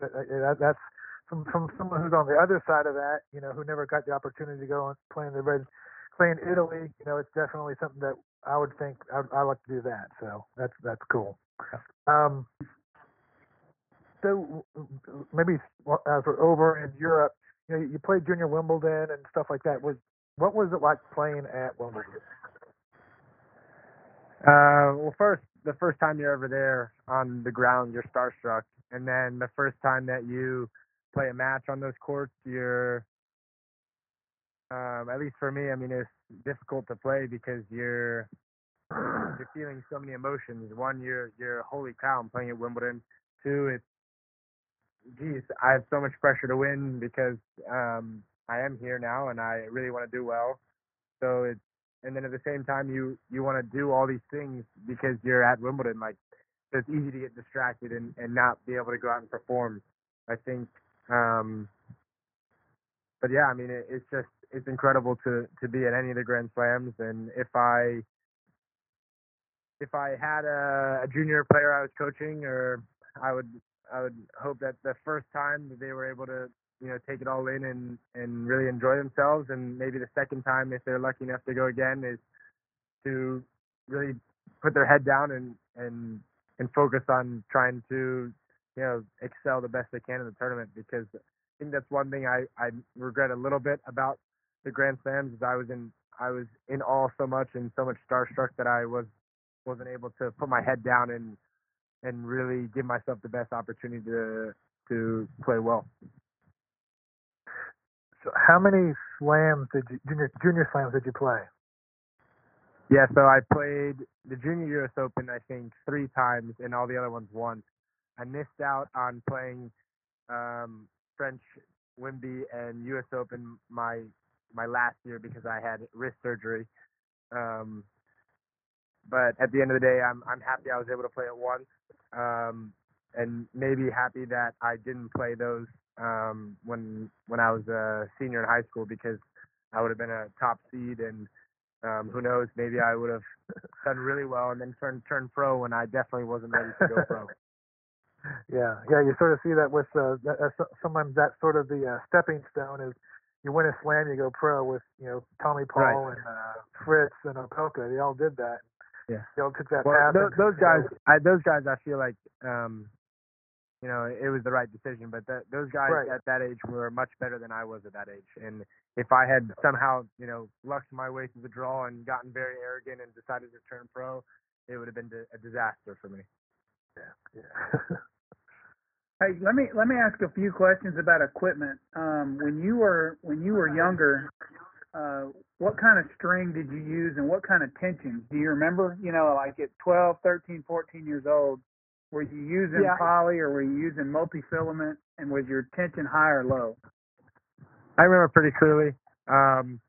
that, that, that's from from someone who's on the other side of that, you know, who never got the opportunity to go and play in the red, play in Italy. You know, it's definitely something that I would think I I like to do that. So that's that's cool. Um, so maybe as we're over in Europe, you know, you played junior Wimbledon and stuff like that. Was what was it like playing at Wimbledon? Uh, well, first, the first time you're ever there on the ground, you're starstruck, and then the first time that you play a match on those courts, you're, um, at least for me, I mean, it's difficult to play because you're you're feeling so many emotions. One, you're you're holy cow, I'm playing at Wimbledon. Two, it's geez, I have so much pressure to win because um, I am here now and I really want to do well. So it's and then at the same time you you want to do all these things because you're at Wimbledon. Like so it's easy to get distracted and and not be able to go out and perform. I think. Um, but yeah, I mean it, it's just it's incredible to to be at any of the Grand Slams. And if I if I had a, a junior player I was coaching, or I would I would hope that the first time they were able to you know take it all in and and really enjoy themselves, and maybe the second time if they're lucky enough to go again is to really put their head down and and and focus on trying to you know excel the best they can in the tournament because I think that's one thing I I regret a little bit about the Grand Slams is I was in I was in awe so much and so much starstruck that I was wasn't able to put my head down and and really give myself the best opportunity to to play well. So how many slams did you junior junior slams did you play? Yeah, so I played the Junior US Open I think three times and all the other ones once. I missed out on playing um, French Wimby and US Open my my last year because I had wrist surgery. Um, but at the end of the day, I'm I'm happy I was able to play it once, um, and maybe happy that I didn't play those um, when when I was a senior in high school because I would have been a top seed and um, who knows maybe I would have done really well and then turned turned pro when I definitely wasn't ready to go pro. yeah, yeah, you sort of see that with uh, that, uh, sometimes that sort of the uh, stepping stone is you win a slam, you go pro with you know Tommy Paul right. and uh, Fritz and Opelka. They all did that. Yeah. Took that well, path. Those, those guys, I, those guys, I feel like, um, you know, it was the right decision. But that, those guys right. at that age were much better than I was at that age. And if I had somehow, you know, lucked my way through the draw and gotten very arrogant and decided to turn pro, it would have been a disaster for me. Yeah. Yeah. Hey, let me let me ask a few questions about equipment. Um, when you were when you were younger, uh, what kind of string did you use and what kind of tension? Do you remember? You know, like at 12, 13, 14 years old, were you using yeah. poly or were you using multi-filament? And was your tension high or low? I remember pretty clearly. Um,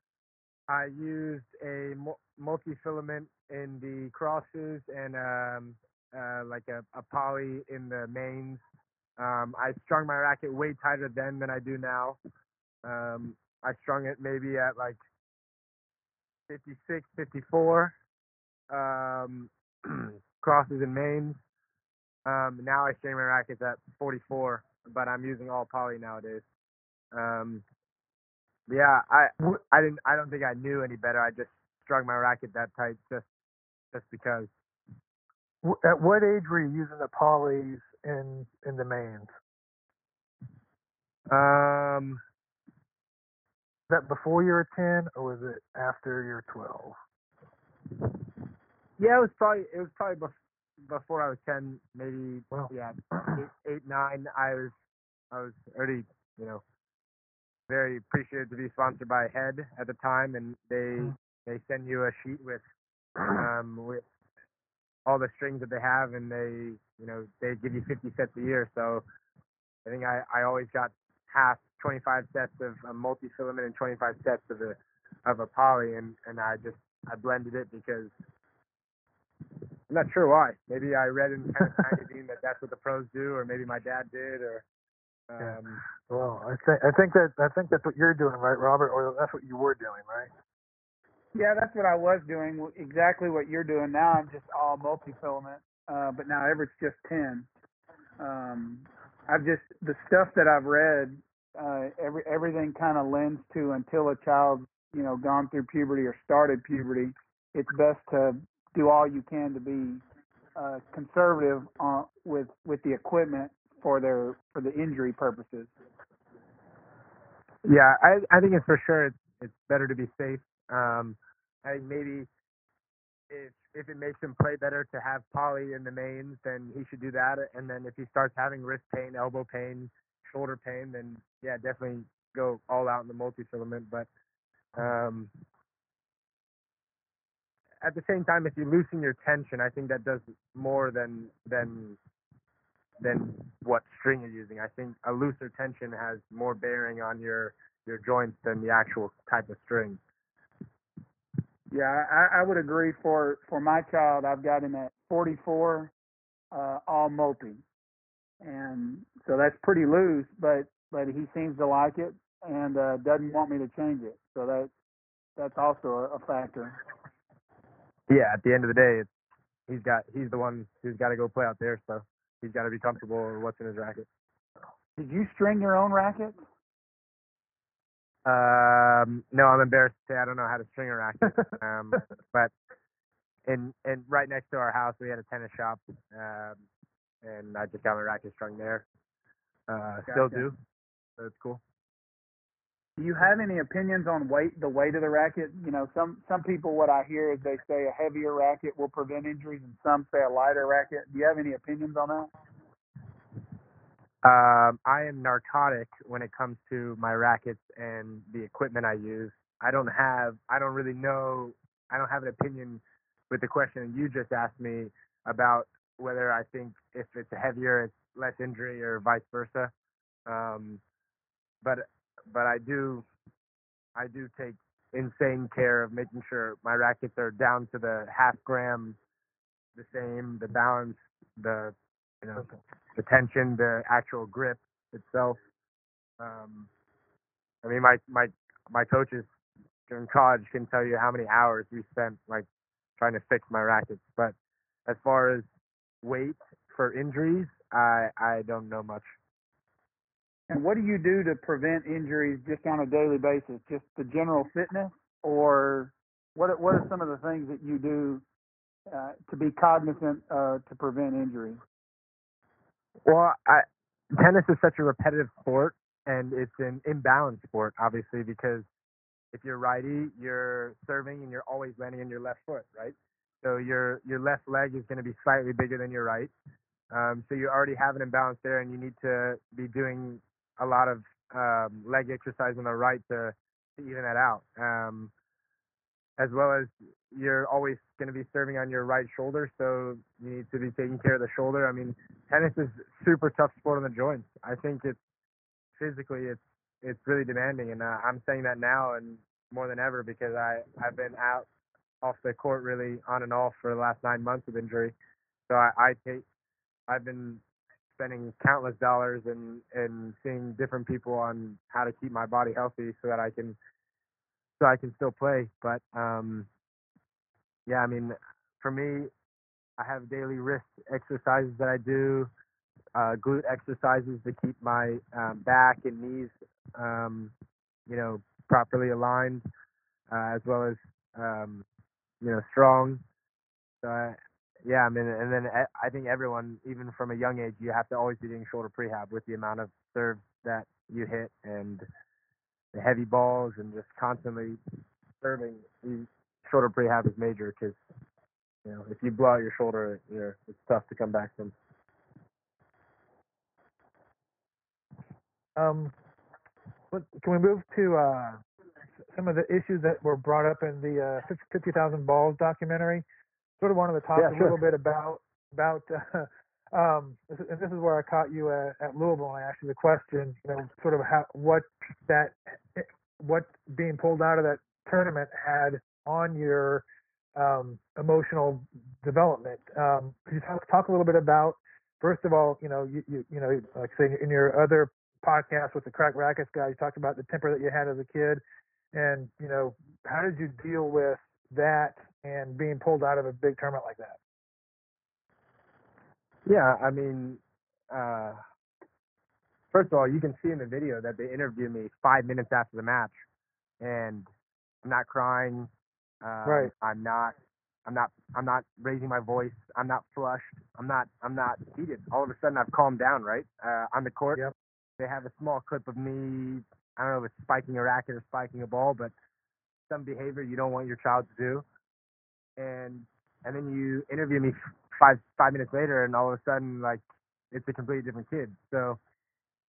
I used a multi-filament in the crosses and um, uh, like a, a poly in the mains. Um, I strung my racket way tighter then than I do now. Um, I strung it maybe at like 56, 54 um, crosses and mains. Um, now I string my rackets at 44, but I'm using all poly nowadays. Um, yeah, I I didn't I don't think I knew any better. I just strung my racket that tight just just because. At what age were you using the polys in in the mains? Um, that before you were 10 or was it after you're 12? Yeah, it was probably it was probably before I was 10, maybe wow. yeah, eight, eight, nine. I was I was already you know very appreciative to be sponsored by Head at the time, and they mm-hmm. they send you a sheet with um with all the strings that they have, and they you know they give you 50 sets a year. So I think I I always got half 25 sets of a multi-filament and 25 sets of a of a poly, and and I just I blended it because I'm not sure why. Maybe I read in tennis magazine that that's what the pros do, or maybe my dad did, or. Um, yeah. Well, I think I think that I think that's what you're doing, right, Robert? Or that's what you were doing, right? Yeah, that's what I was doing. Exactly what you're doing now. I'm just all multi-filament, uh, but now Everett's just ten. Um, I've just the stuff that I've read uh, every everything kind of lends to until a child you know gone through puberty or started puberty it's best to do all you can to be uh, conservative on, with with the equipment for their for the injury purposes. Yeah, I I think it's for sure it's it's better to be safe. Um, I think maybe if if it makes him play better to have poly in the mains, then he should do that. And then if he starts having wrist pain, elbow pain, shoulder pain, then yeah, definitely go all out in the multi-filament. But um, at the same time, if you loosen your tension, I think that does more than than than what string you're using. I think a looser tension has more bearing on your your joints than the actual type of string. Yeah, I, I would agree. For for my child, I've got him at 44, uh, all multi, and so that's pretty loose. But but he seems to like it and uh, doesn't want me to change it. So that that's also a, factor. Yeah, at the end of the day, it's he's got he's the one who's got to go play out there, so he's got to be comfortable with what's in his racket. Did you string your own racket? Um, no, I'm embarrassed to say I don't know how to string a racket. um, but in and right next to our house, we had a tennis shop, um, and I just got my racket strung there. Uh, still do, so it's cool. Do you have any opinions on weight, the weight of the racket? You know, some some people, what I hear is they say a heavier racket will prevent injuries, and some say a lighter racket. Do you have any opinions on that? Um, I am narcotic when it comes to my rackets and the equipment I use. I don't have, I don't really know, I don't have an opinion with the question you just asked me about whether I think if it's heavier, it's less injury or vice versa. Um, but, but I do, I do take insane care of making sure my rackets are down to the half gram, the same, the balance, the, you know, the tension, the actual grip itself. Um, I mean, my my my coaches in college can tell you how many hours we spent like trying to fix my rackets. But as far as weight for injuries, I I don't know much. And what do you do to prevent injuries just on a daily basis? Just the general fitness, or what? are- What are some of the things that you do uh, to be cognizant uh, to prevent injury? Well, I, tennis is such a repetitive sport, and it's an imbalanced sport, obviously, because if you're righty, you're serving and you're always landing on your left foot, right? So your your left leg is going to be slightly bigger than your right. Um, so you already have an imbalance there, and you need to be doing a lot of um, leg exercise on the right to, to even that out. Um, as well as you're always going to be serving on your right shoulder, so you need to be taking care of the shoulder. I mean, tennis is super tough sport on the joints. I think it's physically it's it's really demanding, and uh, I'm saying that now and more than ever because I I've been out off the court really on and off for the last nine months with injury. So I, I take I've been spending countless dollars and and seeing different people on how to keep my body healthy so that I can so I can still play. But um yeah, I mean for me I have daily wrist exercises that I do, uh, glute exercises to keep my um, back and knees, um, you know, properly aligned, uh, as well as, um, you know, strong. So, I, yeah, I mean, and then I think everyone, even from a young age, you have to always be doing shoulder prehab with the amount of serves that you hit and the heavy balls and just constantly serving. You, shoulder prehab is major because you know, if you blow out your shoulder, you're, it's tough to come back from. Um, can we move to uh, some of the issues that were brought up in the uh, 50,000 Balls documentary? Sort of wanted to talk Yeah, a sure. little bit about about. Uh, um, this, is- and this is where I caught you at, at Louisville and I asked you the question. You know, sort of how what that what being pulled out of that tournament had on your um, emotional development. Um, could you talk, talk a little bit about first of all, you know, you, you, you know, like say in your other podcast with the Cracked Racquets guy, you talked about the temper that you had as a kid, and you know, how did you deal with that and being pulled out of a big tournament like that? Yeah, I mean, uh, first of all, you can see in the video that they interviewed me five minutes after the match, and I'm not crying. Um, Right. I'm not. I'm not. I'm not raising my voice. I'm not flushed. I'm not. I'm not heated. All of a sudden, I've calmed down. Right uh, on the court. Yep. They have a small clip of me. I don't know if it's spiking a racket or spiking a ball, but some behavior you don't want your child to do. And and then you interview me five five minutes later, and all of a sudden, like it's a completely different kid. So,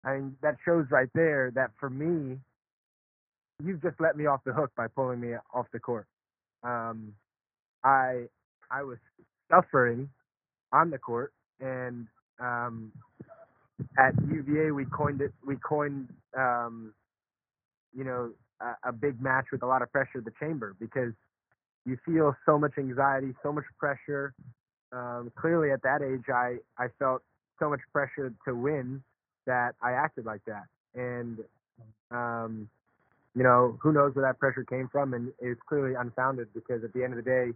I mean, that shows right there that for me, you've just let me off the hook by pulling me off the court. Um, I I was suffering on the court, and um, at UVA we coined it. We coined um, you know a, a big match with a lot of pressure, the chamber, because you feel so much anxiety, so much pressure. Um, clearly, at that age, I I felt so much pressure to win that I acted like that, and um, you know, who knows where that pressure came from, and it's clearly unfounded because at the end of the day,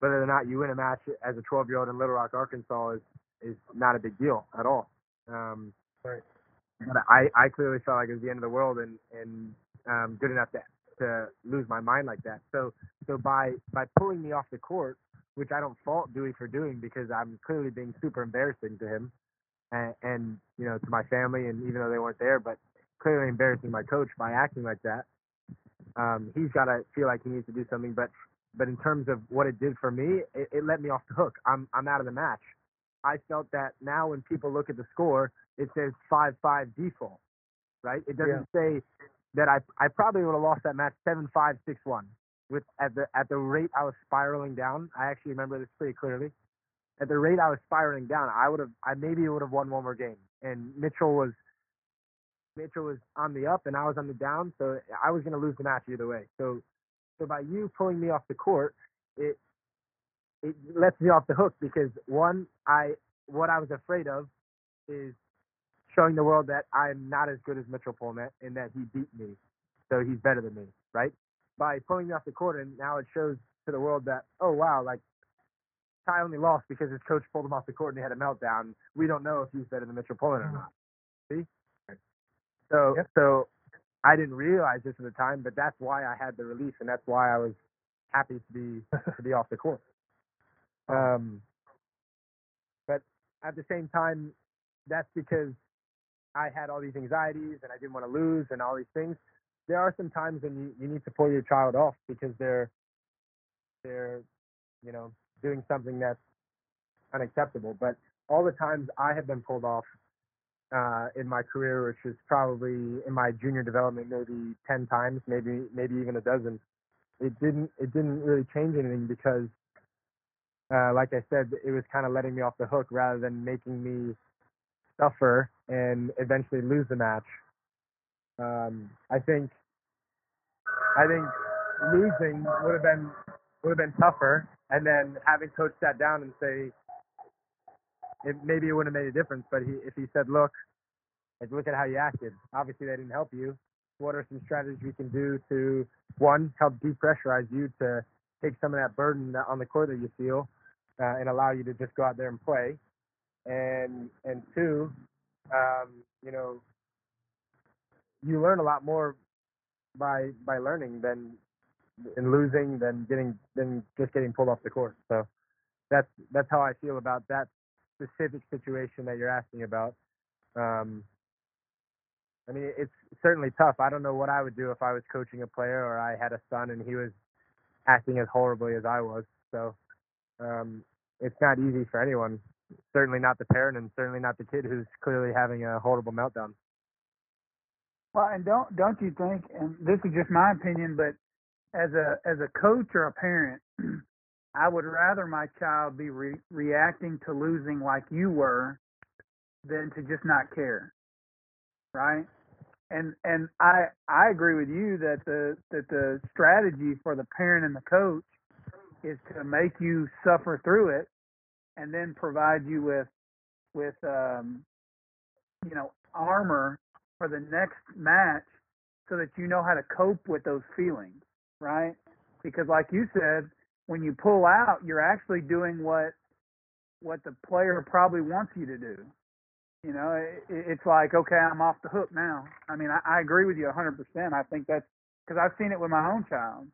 whether or not you win a match as a 12 year old in Little Rock, Arkansas, is is not a big deal at all. Um, Right. But I I clearly felt like it was the end of the world, and and um, good enough to to lose my mind like that. So so by by pulling me off the court, which I don't fault Dewey for doing because I'm clearly being super embarrassing to him, and, and you know to my family, and even though they weren't there, but clearly embarrassing my coach by acting like that. Um, he's got to feel like he needs to do something, but but in terms of what it did for me, it, it let me off the hook. I'm I'm out of the match. I felt that now when people look at the score, it says five five default, right? It doesn't say that I I probably would have lost that match seven five six one with at the at the rate I was spiraling down. I actually remember this pretty clearly. At the rate I was spiraling down, I would have I maybe would have won one more game. And Mitchell was Mitchell was on the up and I was on the down, so I was going to lose the match either way. So so by you pulling me off the court, it it lets me off the hook because one, I what I was afraid of is showing the world that I'm not as good as Mitchell Pullman and that he beat me, so he's better than me, right? By pulling me off the court, and now it shows to the world that oh wow, like Ty only lost because his coach pulled him off the court and he had a meltdown. We don't know if he's better than Mitchell Pullman or not. See? So Yep. so I didn't realize this at the time, but that's why I had the release, and that's why I was happy to be to be off the court. Um, but at the same time, that's because I had all these anxieties and I didn't want to lose and all these things. There are some times when you, you need to pull your child off because they're they're you know doing something that's unacceptable. But all the times I have been pulled off uh, in my career, which is probably in my junior development maybe ten times, maybe maybe even a dozen. It didn't it didn't really change anything because, uh, like I said, it was kind of letting me off the hook rather than making me suffer and eventually lose the match. Um, I think I think losing would have been would have been tougher, and then having coach sat down and say, it, maybe it wouldn't have made a difference. But he, if he said, look, like look at how you acted. Obviously, they didn't help you. What are some strategies we can do to one help depressurize you to take some of that burden on the court that you feel, uh, and allow you to just go out there and play, and and two, um, you know, you learn a lot more by by learning than in losing than getting than just getting pulled off the court. So that's that's how I feel about that specific situation that you're asking about. Um, I mean, it's certainly tough. I don't know what I would do if I was coaching a player or I had a son and he was acting as horribly as I was. So um, it's not easy for anyone. Certainly not the parent, and certainly not the kid who's clearly having a horrible meltdown. Well, and don't don't you think? And this is just my opinion, but as a as a coach or a parent, I would rather my child be re- reacting to losing like you were than to just not care, right? And and I I agree with you that the that the strategy for the parent and the coach is to make you suffer through it, and then provide you with with um, you know armor for the next match so that you know how to cope with those feelings, right? Because like you said, when you pull out, you're actually doing what what the player probably wants you to do. You know, it, it's like, okay, I'm off the hook now. I mean, I, I agree with you 100%. I think that's because I've seen it with my own child.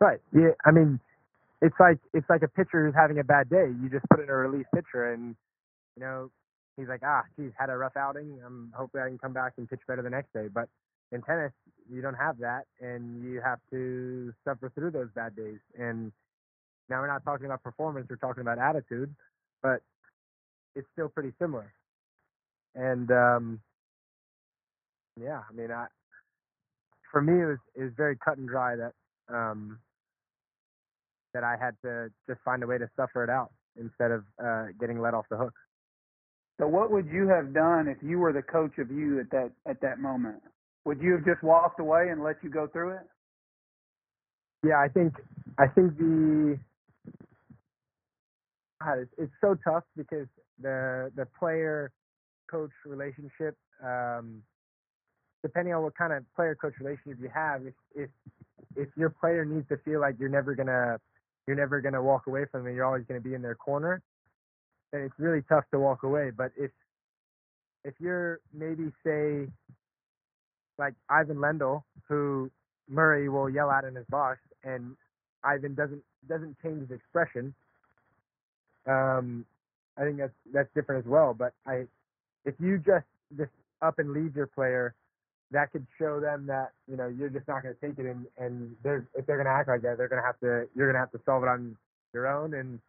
Right. Yeah. I mean, it's like it's like a pitcher who's having a bad day. You just put in a relief pitcher, and you know he's like, ah, geez, had a rough outing. I'm hoping I can come back and pitch better the next day. But in tennis, you don't have that, and you have to suffer through those bad days. And now we're not talking about performance; we're talking about attitude, but it's still pretty similar. And um, yeah, I mean, I for me it was it was very cut and dry that um, that I had to just find a way to suffer it out instead of uh, getting let off the hook. So what would you have done if you were the coach of you at that at that moment? Would you have just walked away and let you go through it? Yeah, I think I think the God, it's, it's so tough because the the player coach relationship, um, depending on what kind of player coach relationship you have, if if if your player needs to feel like you're never gonna you're never gonna walk away from them, you're always gonna be in their corner, And it's really tough to walk away. But if if you're maybe say like Ivan Lendl, who Murray will yell at in his box, and Ivan doesn't doesn't change his expression. Um, I think that's that's different as well. But I, if you just just up and leave your player, that could show them that you know you're just not going to take it, and and they're if they're going to act like that, they're going to have to you're going to have to solve it on your own and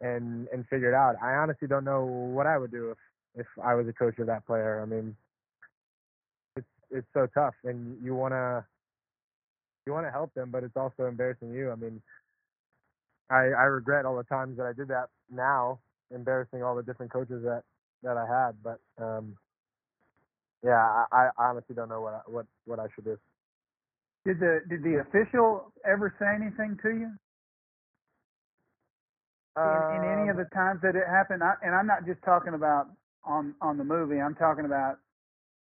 and and figure it out. I honestly don't know what I would do if if I was a coach of that player. I mean, it's it's so tough, and you want to you want to help them, but it's also embarrassing you. I mean, I I regret all the times that I did that now, embarrassing all the different coaches that that I had. But um, yeah, I, I honestly don't know what I, what what I should do. Did the did the official ever say anything to you? in, in any of Um, the times that it happened, I, and I'm not just talking about on on the movie. I'm talking about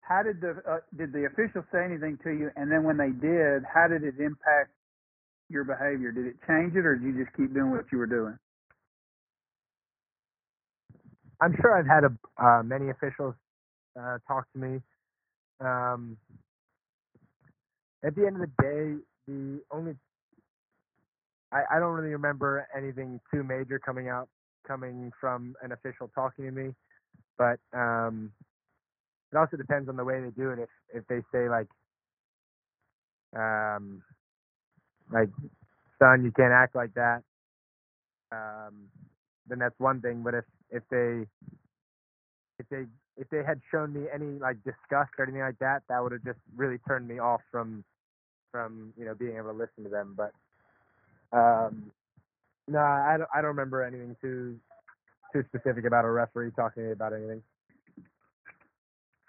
how did the uh, did the official say anything to you, and then when they did, how did it impact your behavior? Did it change it, or did you just keep doing what you were doing? I'm sure I've had a, uh, many officials uh, talk to me. Um, at the end of the day, the only I, I don't really remember anything too major coming out coming from an official talking to me, but um, it also depends on the way they do it. If if they say like um, like son, you can't act like that, um, then that's one thing. But if if they if they if they had shown me any like disgust or anything like that, that would have just really turned me off from from you know being able to listen to them. But um, no, I don't I don't remember anything too too specific about a referee talking about anything.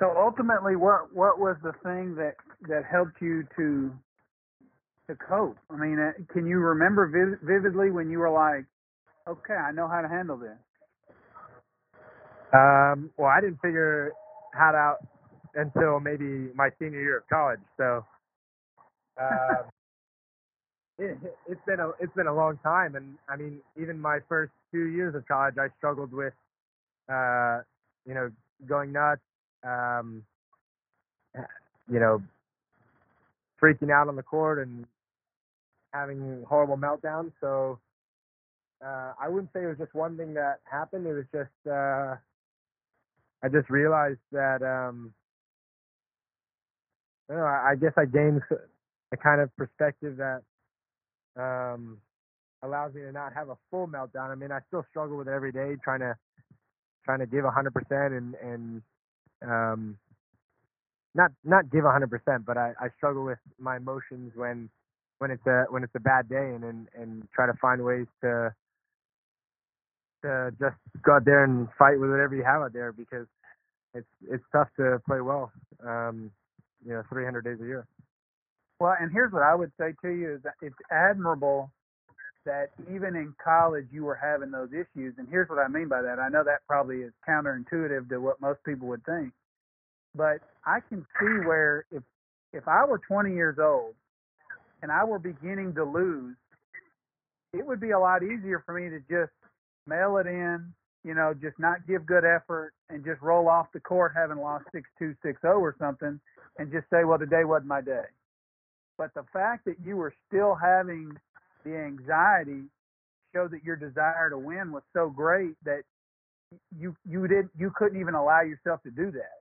So ultimately, what what was the thing that that helped you to to cope? I mean, uh, can you remember vividly when you were like, "Okay, I know how to handle this." Um, well, I didn't figure it out until maybe my senior year of college. So um, it, it's been a it's been a long time, and I mean, even my first two years of college, I struggled with, uh, you know, going nuts, um, you know, freaking out on the court and having horrible meltdowns. So uh, I wouldn't say it was just one thing that happened. It was just uh, I just realized that um, I know. I, guess I gained a kind of perspective that um, allows me to not have a full meltdown. I mean, I still struggle with it every day, trying to trying to give hundred percent and and um, not not give hundred percent, but I, I struggle with my emotions when when it's a when it's a bad day, and and, and try to find ways to to just go out there and fight with whatever you have out there because it's it's tough to play well, um, you know, 300 days a year. Well, and here's what I would say to you is that it's admirable that even in college you were having those issues. And here's what I mean by that. I know that probably is counterintuitive to what most people would think. But I can see where if if I were 20 years old and I were beginning to lose, it would be a lot easier for me to just mail it in, you know, just not give good effort and just roll off the court having lost 6-2, 6-0 or something and just say, well, today wasn't my day. But the fact that you were still having the anxiety showed that your desire to win was so great that you you didn't you couldn't even allow yourself to do that.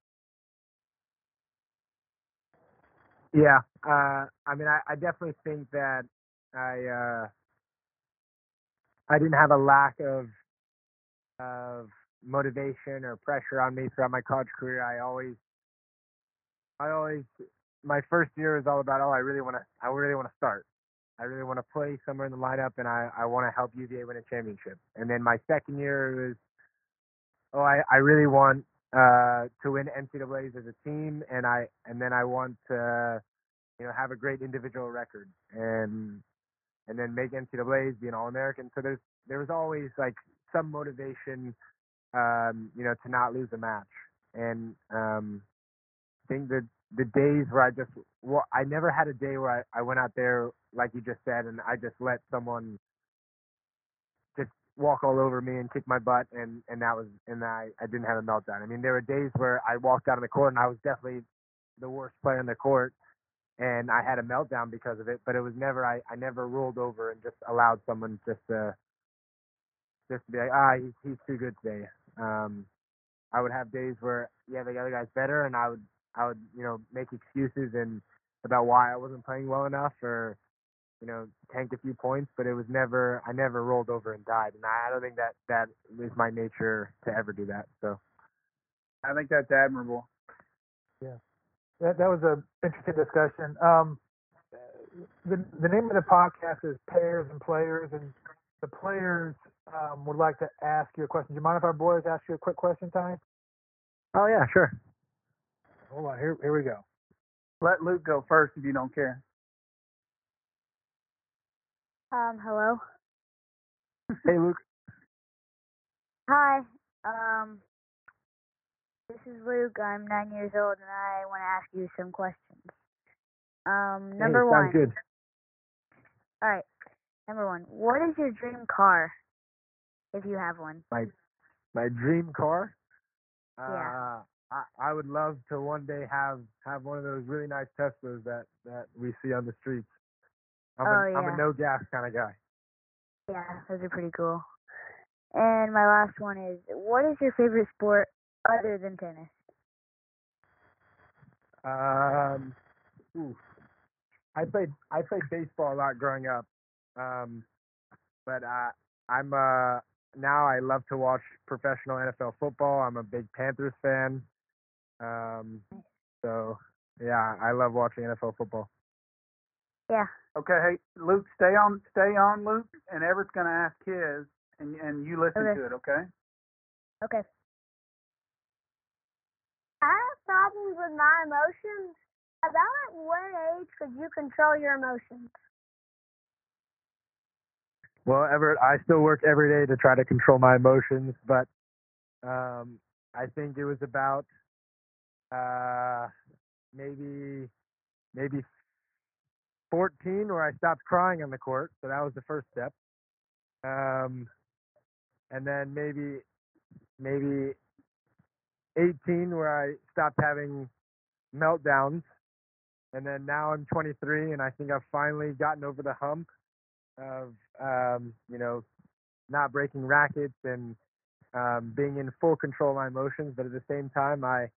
Yeah, uh, I mean, I, I definitely think that I uh, I didn't have a lack of of motivation or pressure on me throughout my college career. I always I always my first year is all about oh I really want to I really want to start. I really want to play somewhere in the lineup and I I want to help UVA win a championship. And then my second year was oh I I really want uh to win NCAA's as a team and I and then I want to you know have a great individual record and and then make NCAA's be an All American. So there's there was always like some motivation um you know to not lose a match and um I think that the days where I just well, I never had a day where I, I went out there like you just said and I just let someone just walk all over me and kick my butt and and that was and I I didn't have a meltdown. I mean there were days where I walked out on the court and I was definitely the worst player in the court and I had a meltdown because of it, but it was never I I never rolled over and just allowed someone just to just to be like ah he's he's too good today. Um I would have days where yeah the other guy's better and I would I would, you know, make excuses and about why I wasn't playing well enough or, you know, tank a few points, but it was never I never rolled over and died. And I, I don't think that that is my nature to ever do that. So I think that's admirable. Yeah, that that was a interesting discussion. Um, the the name of the podcast is Payers and Players, and the players um, would like to ask you a question. Do you mind if our boys ask you a quick question, Ty? Oh yeah, sure. Hold on, here here we go. Let Luke go first if you don't care. Um, hello. Hey Luke. Hi. Um, this is Luke. I'm nine years old, and I want to ask you some questions. Um, number hey, one. Sounds good. All right. Number one. What is your dream car, if you have one? My my dream car. Yeah. Uh, I, I would love to one day have have one of those really nice Teslas that that we see on the streets. I'm, Oh, a, I'm a no gas kind of guy. Yeah, those are pretty cool. And my last one is, what is your favorite sport other than tennis? Um, oof. I played I played baseball a lot growing up, um, but I I'm uh now I love to watch professional NFL football. I'm a big Panthers fan. Um, so yeah, I love watching NFL football. Yeah. Okay, hey Luke, stay on stay on Luke, and Everett's gonna ask his, and and you listen Okay. to it, okay? Okay. I have problems with my emotions. About at what age could you control your emotions? Well, Everett, I still work every day to try to control my emotions, but um, I think it was about uh, maybe maybe 14 where I stopped crying on the court. So that was the first step. Um, and then maybe maybe 18 where I stopped having meltdowns. And then now I'm 23 and I think I've finally gotten over the hump of um, you know not breaking rackets and um, being in full control of my emotions, but at the same time, I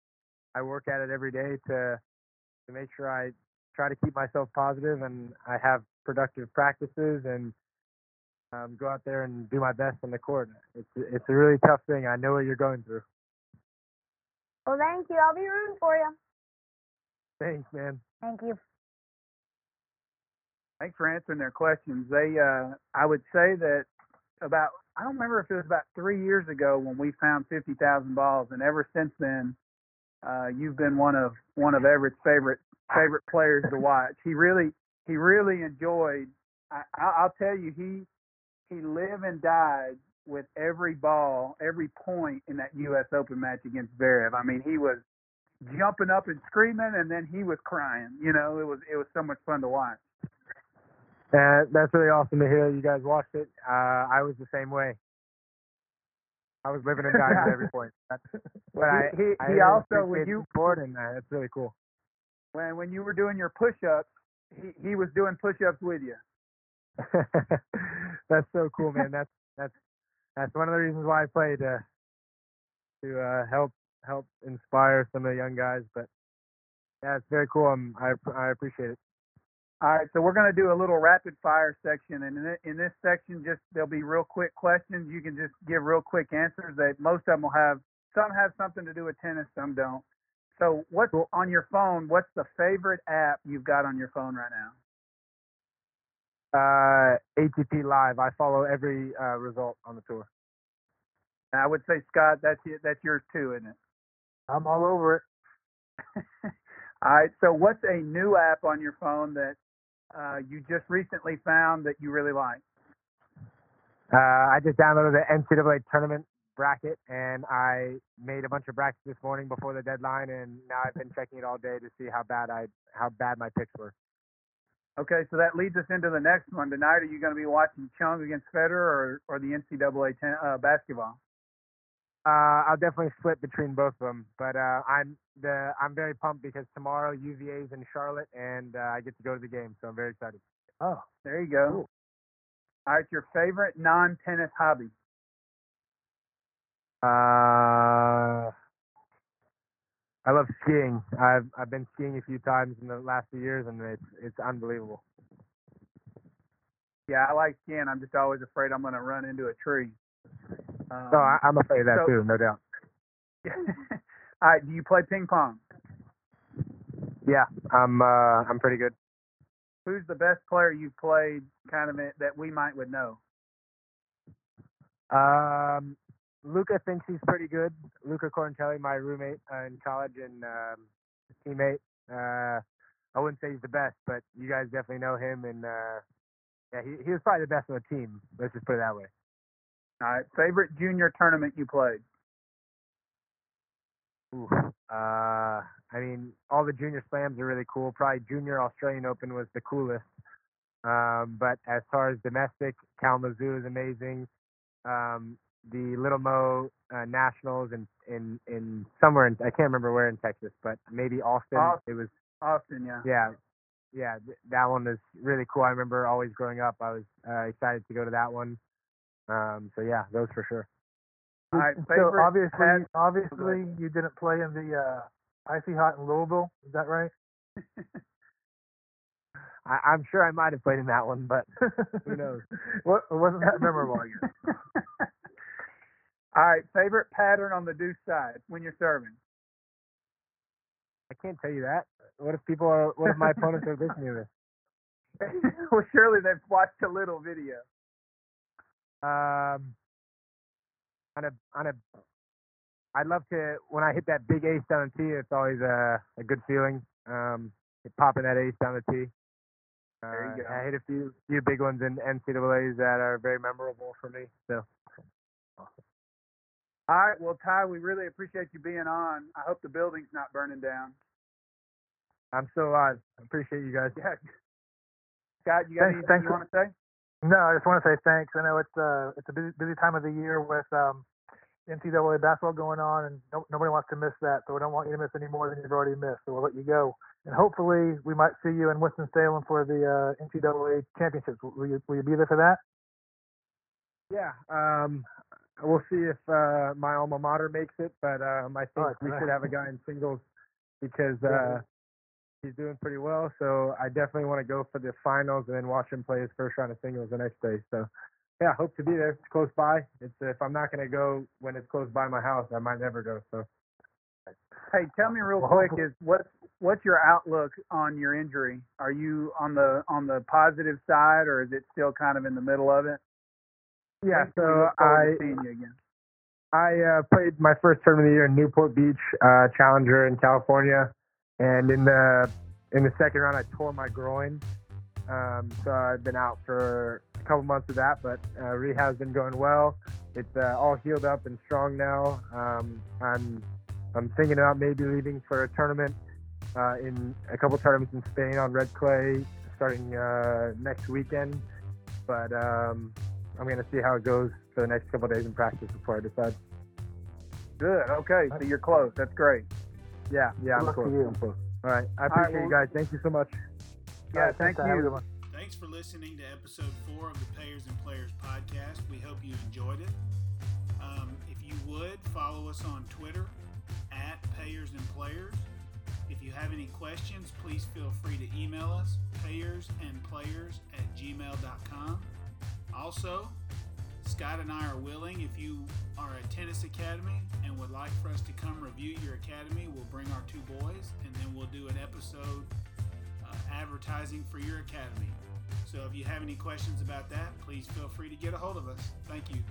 I work at it every day to to make sure I try to keep myself positive and I have productive practices and um, go out there and do my best on the court. It's it's a really tough thing. I know what you're going through. Well, thank you. I'll be rooting for you. Thanks, man. Thank you. Thanks for answering their questions. They, uh, I would say that about, I don't remember if it was about three years ago when we found 50,000 balls, and ever since then, uh, you've been one of one of Everett's favorite favorite players to watch. He really, he really enjoyed. I, I- I'll tell you, he he lived and died with every ball, every point in that U.S. Open match against Zverev. I mean, he was jumping up and screaming, and then he was crying. You know, it was it was so much fun to watch. Uh, that's really awesome to hear. You guys watched it. Uh, I was the same way. I was living and dying at every point. But, but I, he he, I he also when you support and uh, it's really cool. when when you were doing your push-ups, he he was doing push-ups with you. that's so cool, man. That's that's that's one of the reasons why I play to to uh, help help inspire some of the young guys. But yeah, it's very cool. I'm, I I appreciate it. All right, so we're going to do a little rapid fire section, and in, thi- in this section, just there'll be real quick questions. You can just give real quick answers. That most of them will have some have something to do with tennis, some don't. So, what's on your phone? What's the favorite app you've got on your phone right now? Uh, ATP Live. I follow every uh, result on the tour. And I would say, Scott, that's y- that's yours too, isn't it? I'm all over it. All right. So, what's a new app on your phone that uh, you just recently found that you really like? Uh, I just downloaded the NCAA tournament bracket and I made a bunch of brackets this morning before the deadline, and now I've been checking it all day to see how bad I how bad my picks were. Okay, so that leads us into the next one. Tonight, are you going to be watching Chung against Federer or, or the NCAA ten, uh, basketball? Uh, I'll definitely split between both of them, but uh, I'm the I'm very pumped because tomorrow UVA is in Charlotte and uh, I get to go to the game, so I'm very excited. Oh, There you go. All right, your favorite non-tennis hobby? Uh, I love skiing. I've I've been skiing a few times in the last few years, and it's it's unbelievable. Yeah, I like skiing. I'm just always afraid I'm going to run into a tree. Um, So I, I'm afraid of that so- too, no doubt. All right, do you play ping pong? Yeah, I'm uh, I'm pretty good. Who's the best player you've played kind of that we might would know? Um, Luca thinks he's pretty good. Luca Corinteli, my roommate uh, in college and um, teammate. Uh, I wouldn't say he's the best, but you guys definitely know him. And uh, yeah, he he was probably the best on the team. Let's just put it that way. All right, favorite junior tournament you played? Ooh. Uh, I mean, all the junior slams are really cool. Probably Junior Australian Open was the coolest. Um, but as far as domestic, Kalamazoo is amazing. Um, the Little Mo uh, Nationals in, in in somewhere in I can't remember where in Texas, but maybe Austin. Austin. It was Austin, yeah. yeah, yeah. th- That one was really cool. I remember always growing up, I was uh, excited to go to that one. Um, so yeah, those for sure. All right, so obviously, past- obviously, you didn't play in the uh, icy hot in Louisville. Is that right? I, I'm sure I might have played in that one, but who knows? what wasn't that memorable? I guess. All right, favorite pattern on the deuce side when you're serving? I can't tell you that. What if people are? What if my opponents are listening to this? well, surely they've watched a little video. Um, on a on a, I'd love to when I hit that big ace down the tee. It's always a a good feeling. Um, popping that ace down the tee. Uh, There you go. I hit a few few big ones in NCAA's that are very memorable for me. So All right, well, Ty, we really appreciate you being on. I hope the building's not burning down. I'm still alive. I appreciate you guys. Yeah. Scott, you got Thanks- anything thanks you for- want to say? No, I just want to say thanks. I know it's uh it's a busy, busy time of the year with um NCAA basketball going on, and no, nobody wants to miss that. So we don't want you to miss any more than you've already missed. So we'll let you go, and hopefully we might see you in Winston Salem for the uh, NCAA championships. Will you will you be there for that? Yeah. Um, we'll see if uh, my alma mater makes it, but um, I think Oh, we should have a guy in singles because uh, he's doing pretty well. So I definitely want to go for the finals and then watch him play his first round of singles the next day. So yeah, hope to be there. It's close by. It's if I'm not going to go when it's close by my house, I might never go. So Hey, tell me real quick is what's what's your outlook on your injury? Are you on the on the positive side, or is it still kind of in the middle of it? yeah, When can we so I seeing you again. I uh, played my first tournament of the year in Newport Beach uh, Challenger in California, and in the in the second round I tore my groin. Um, so I've been out for a couple months of that, but uh, rehab's been going well. It's uh, all healed up and strong now. Um, I'm I'm thinking about maybe leaving for a tournament uh, in a couple tournaments in Spain on red clay starting uh, next weekend. But um, I'm gonna see how it goes for the next couple days in practice before I decide. Good. Okay, so you're close. That's great. Yeah, yeah, Good I'm luck close. you. I'm close. All right, I right, appreciate you guys. Thank you so much. Yeah, All right, thank thanks, Ty. Have a you. good one. Thank Thanks for listening to episode four of the Payers and Players podcast. We hope you enjoyed it. Um, if you would, follow us on Twitter at Payers and Players. If you have any questions, please feel free to email us, payersandplayers at gmail.com. Also, Scott and I are willing, if you are a tennis academy and would like for us to come review your academy, we'll bring our two boys and then we'll do an episode uh, advertising for your academy. So if you have any questions about that, please feel free to get a hold of us. Thank you.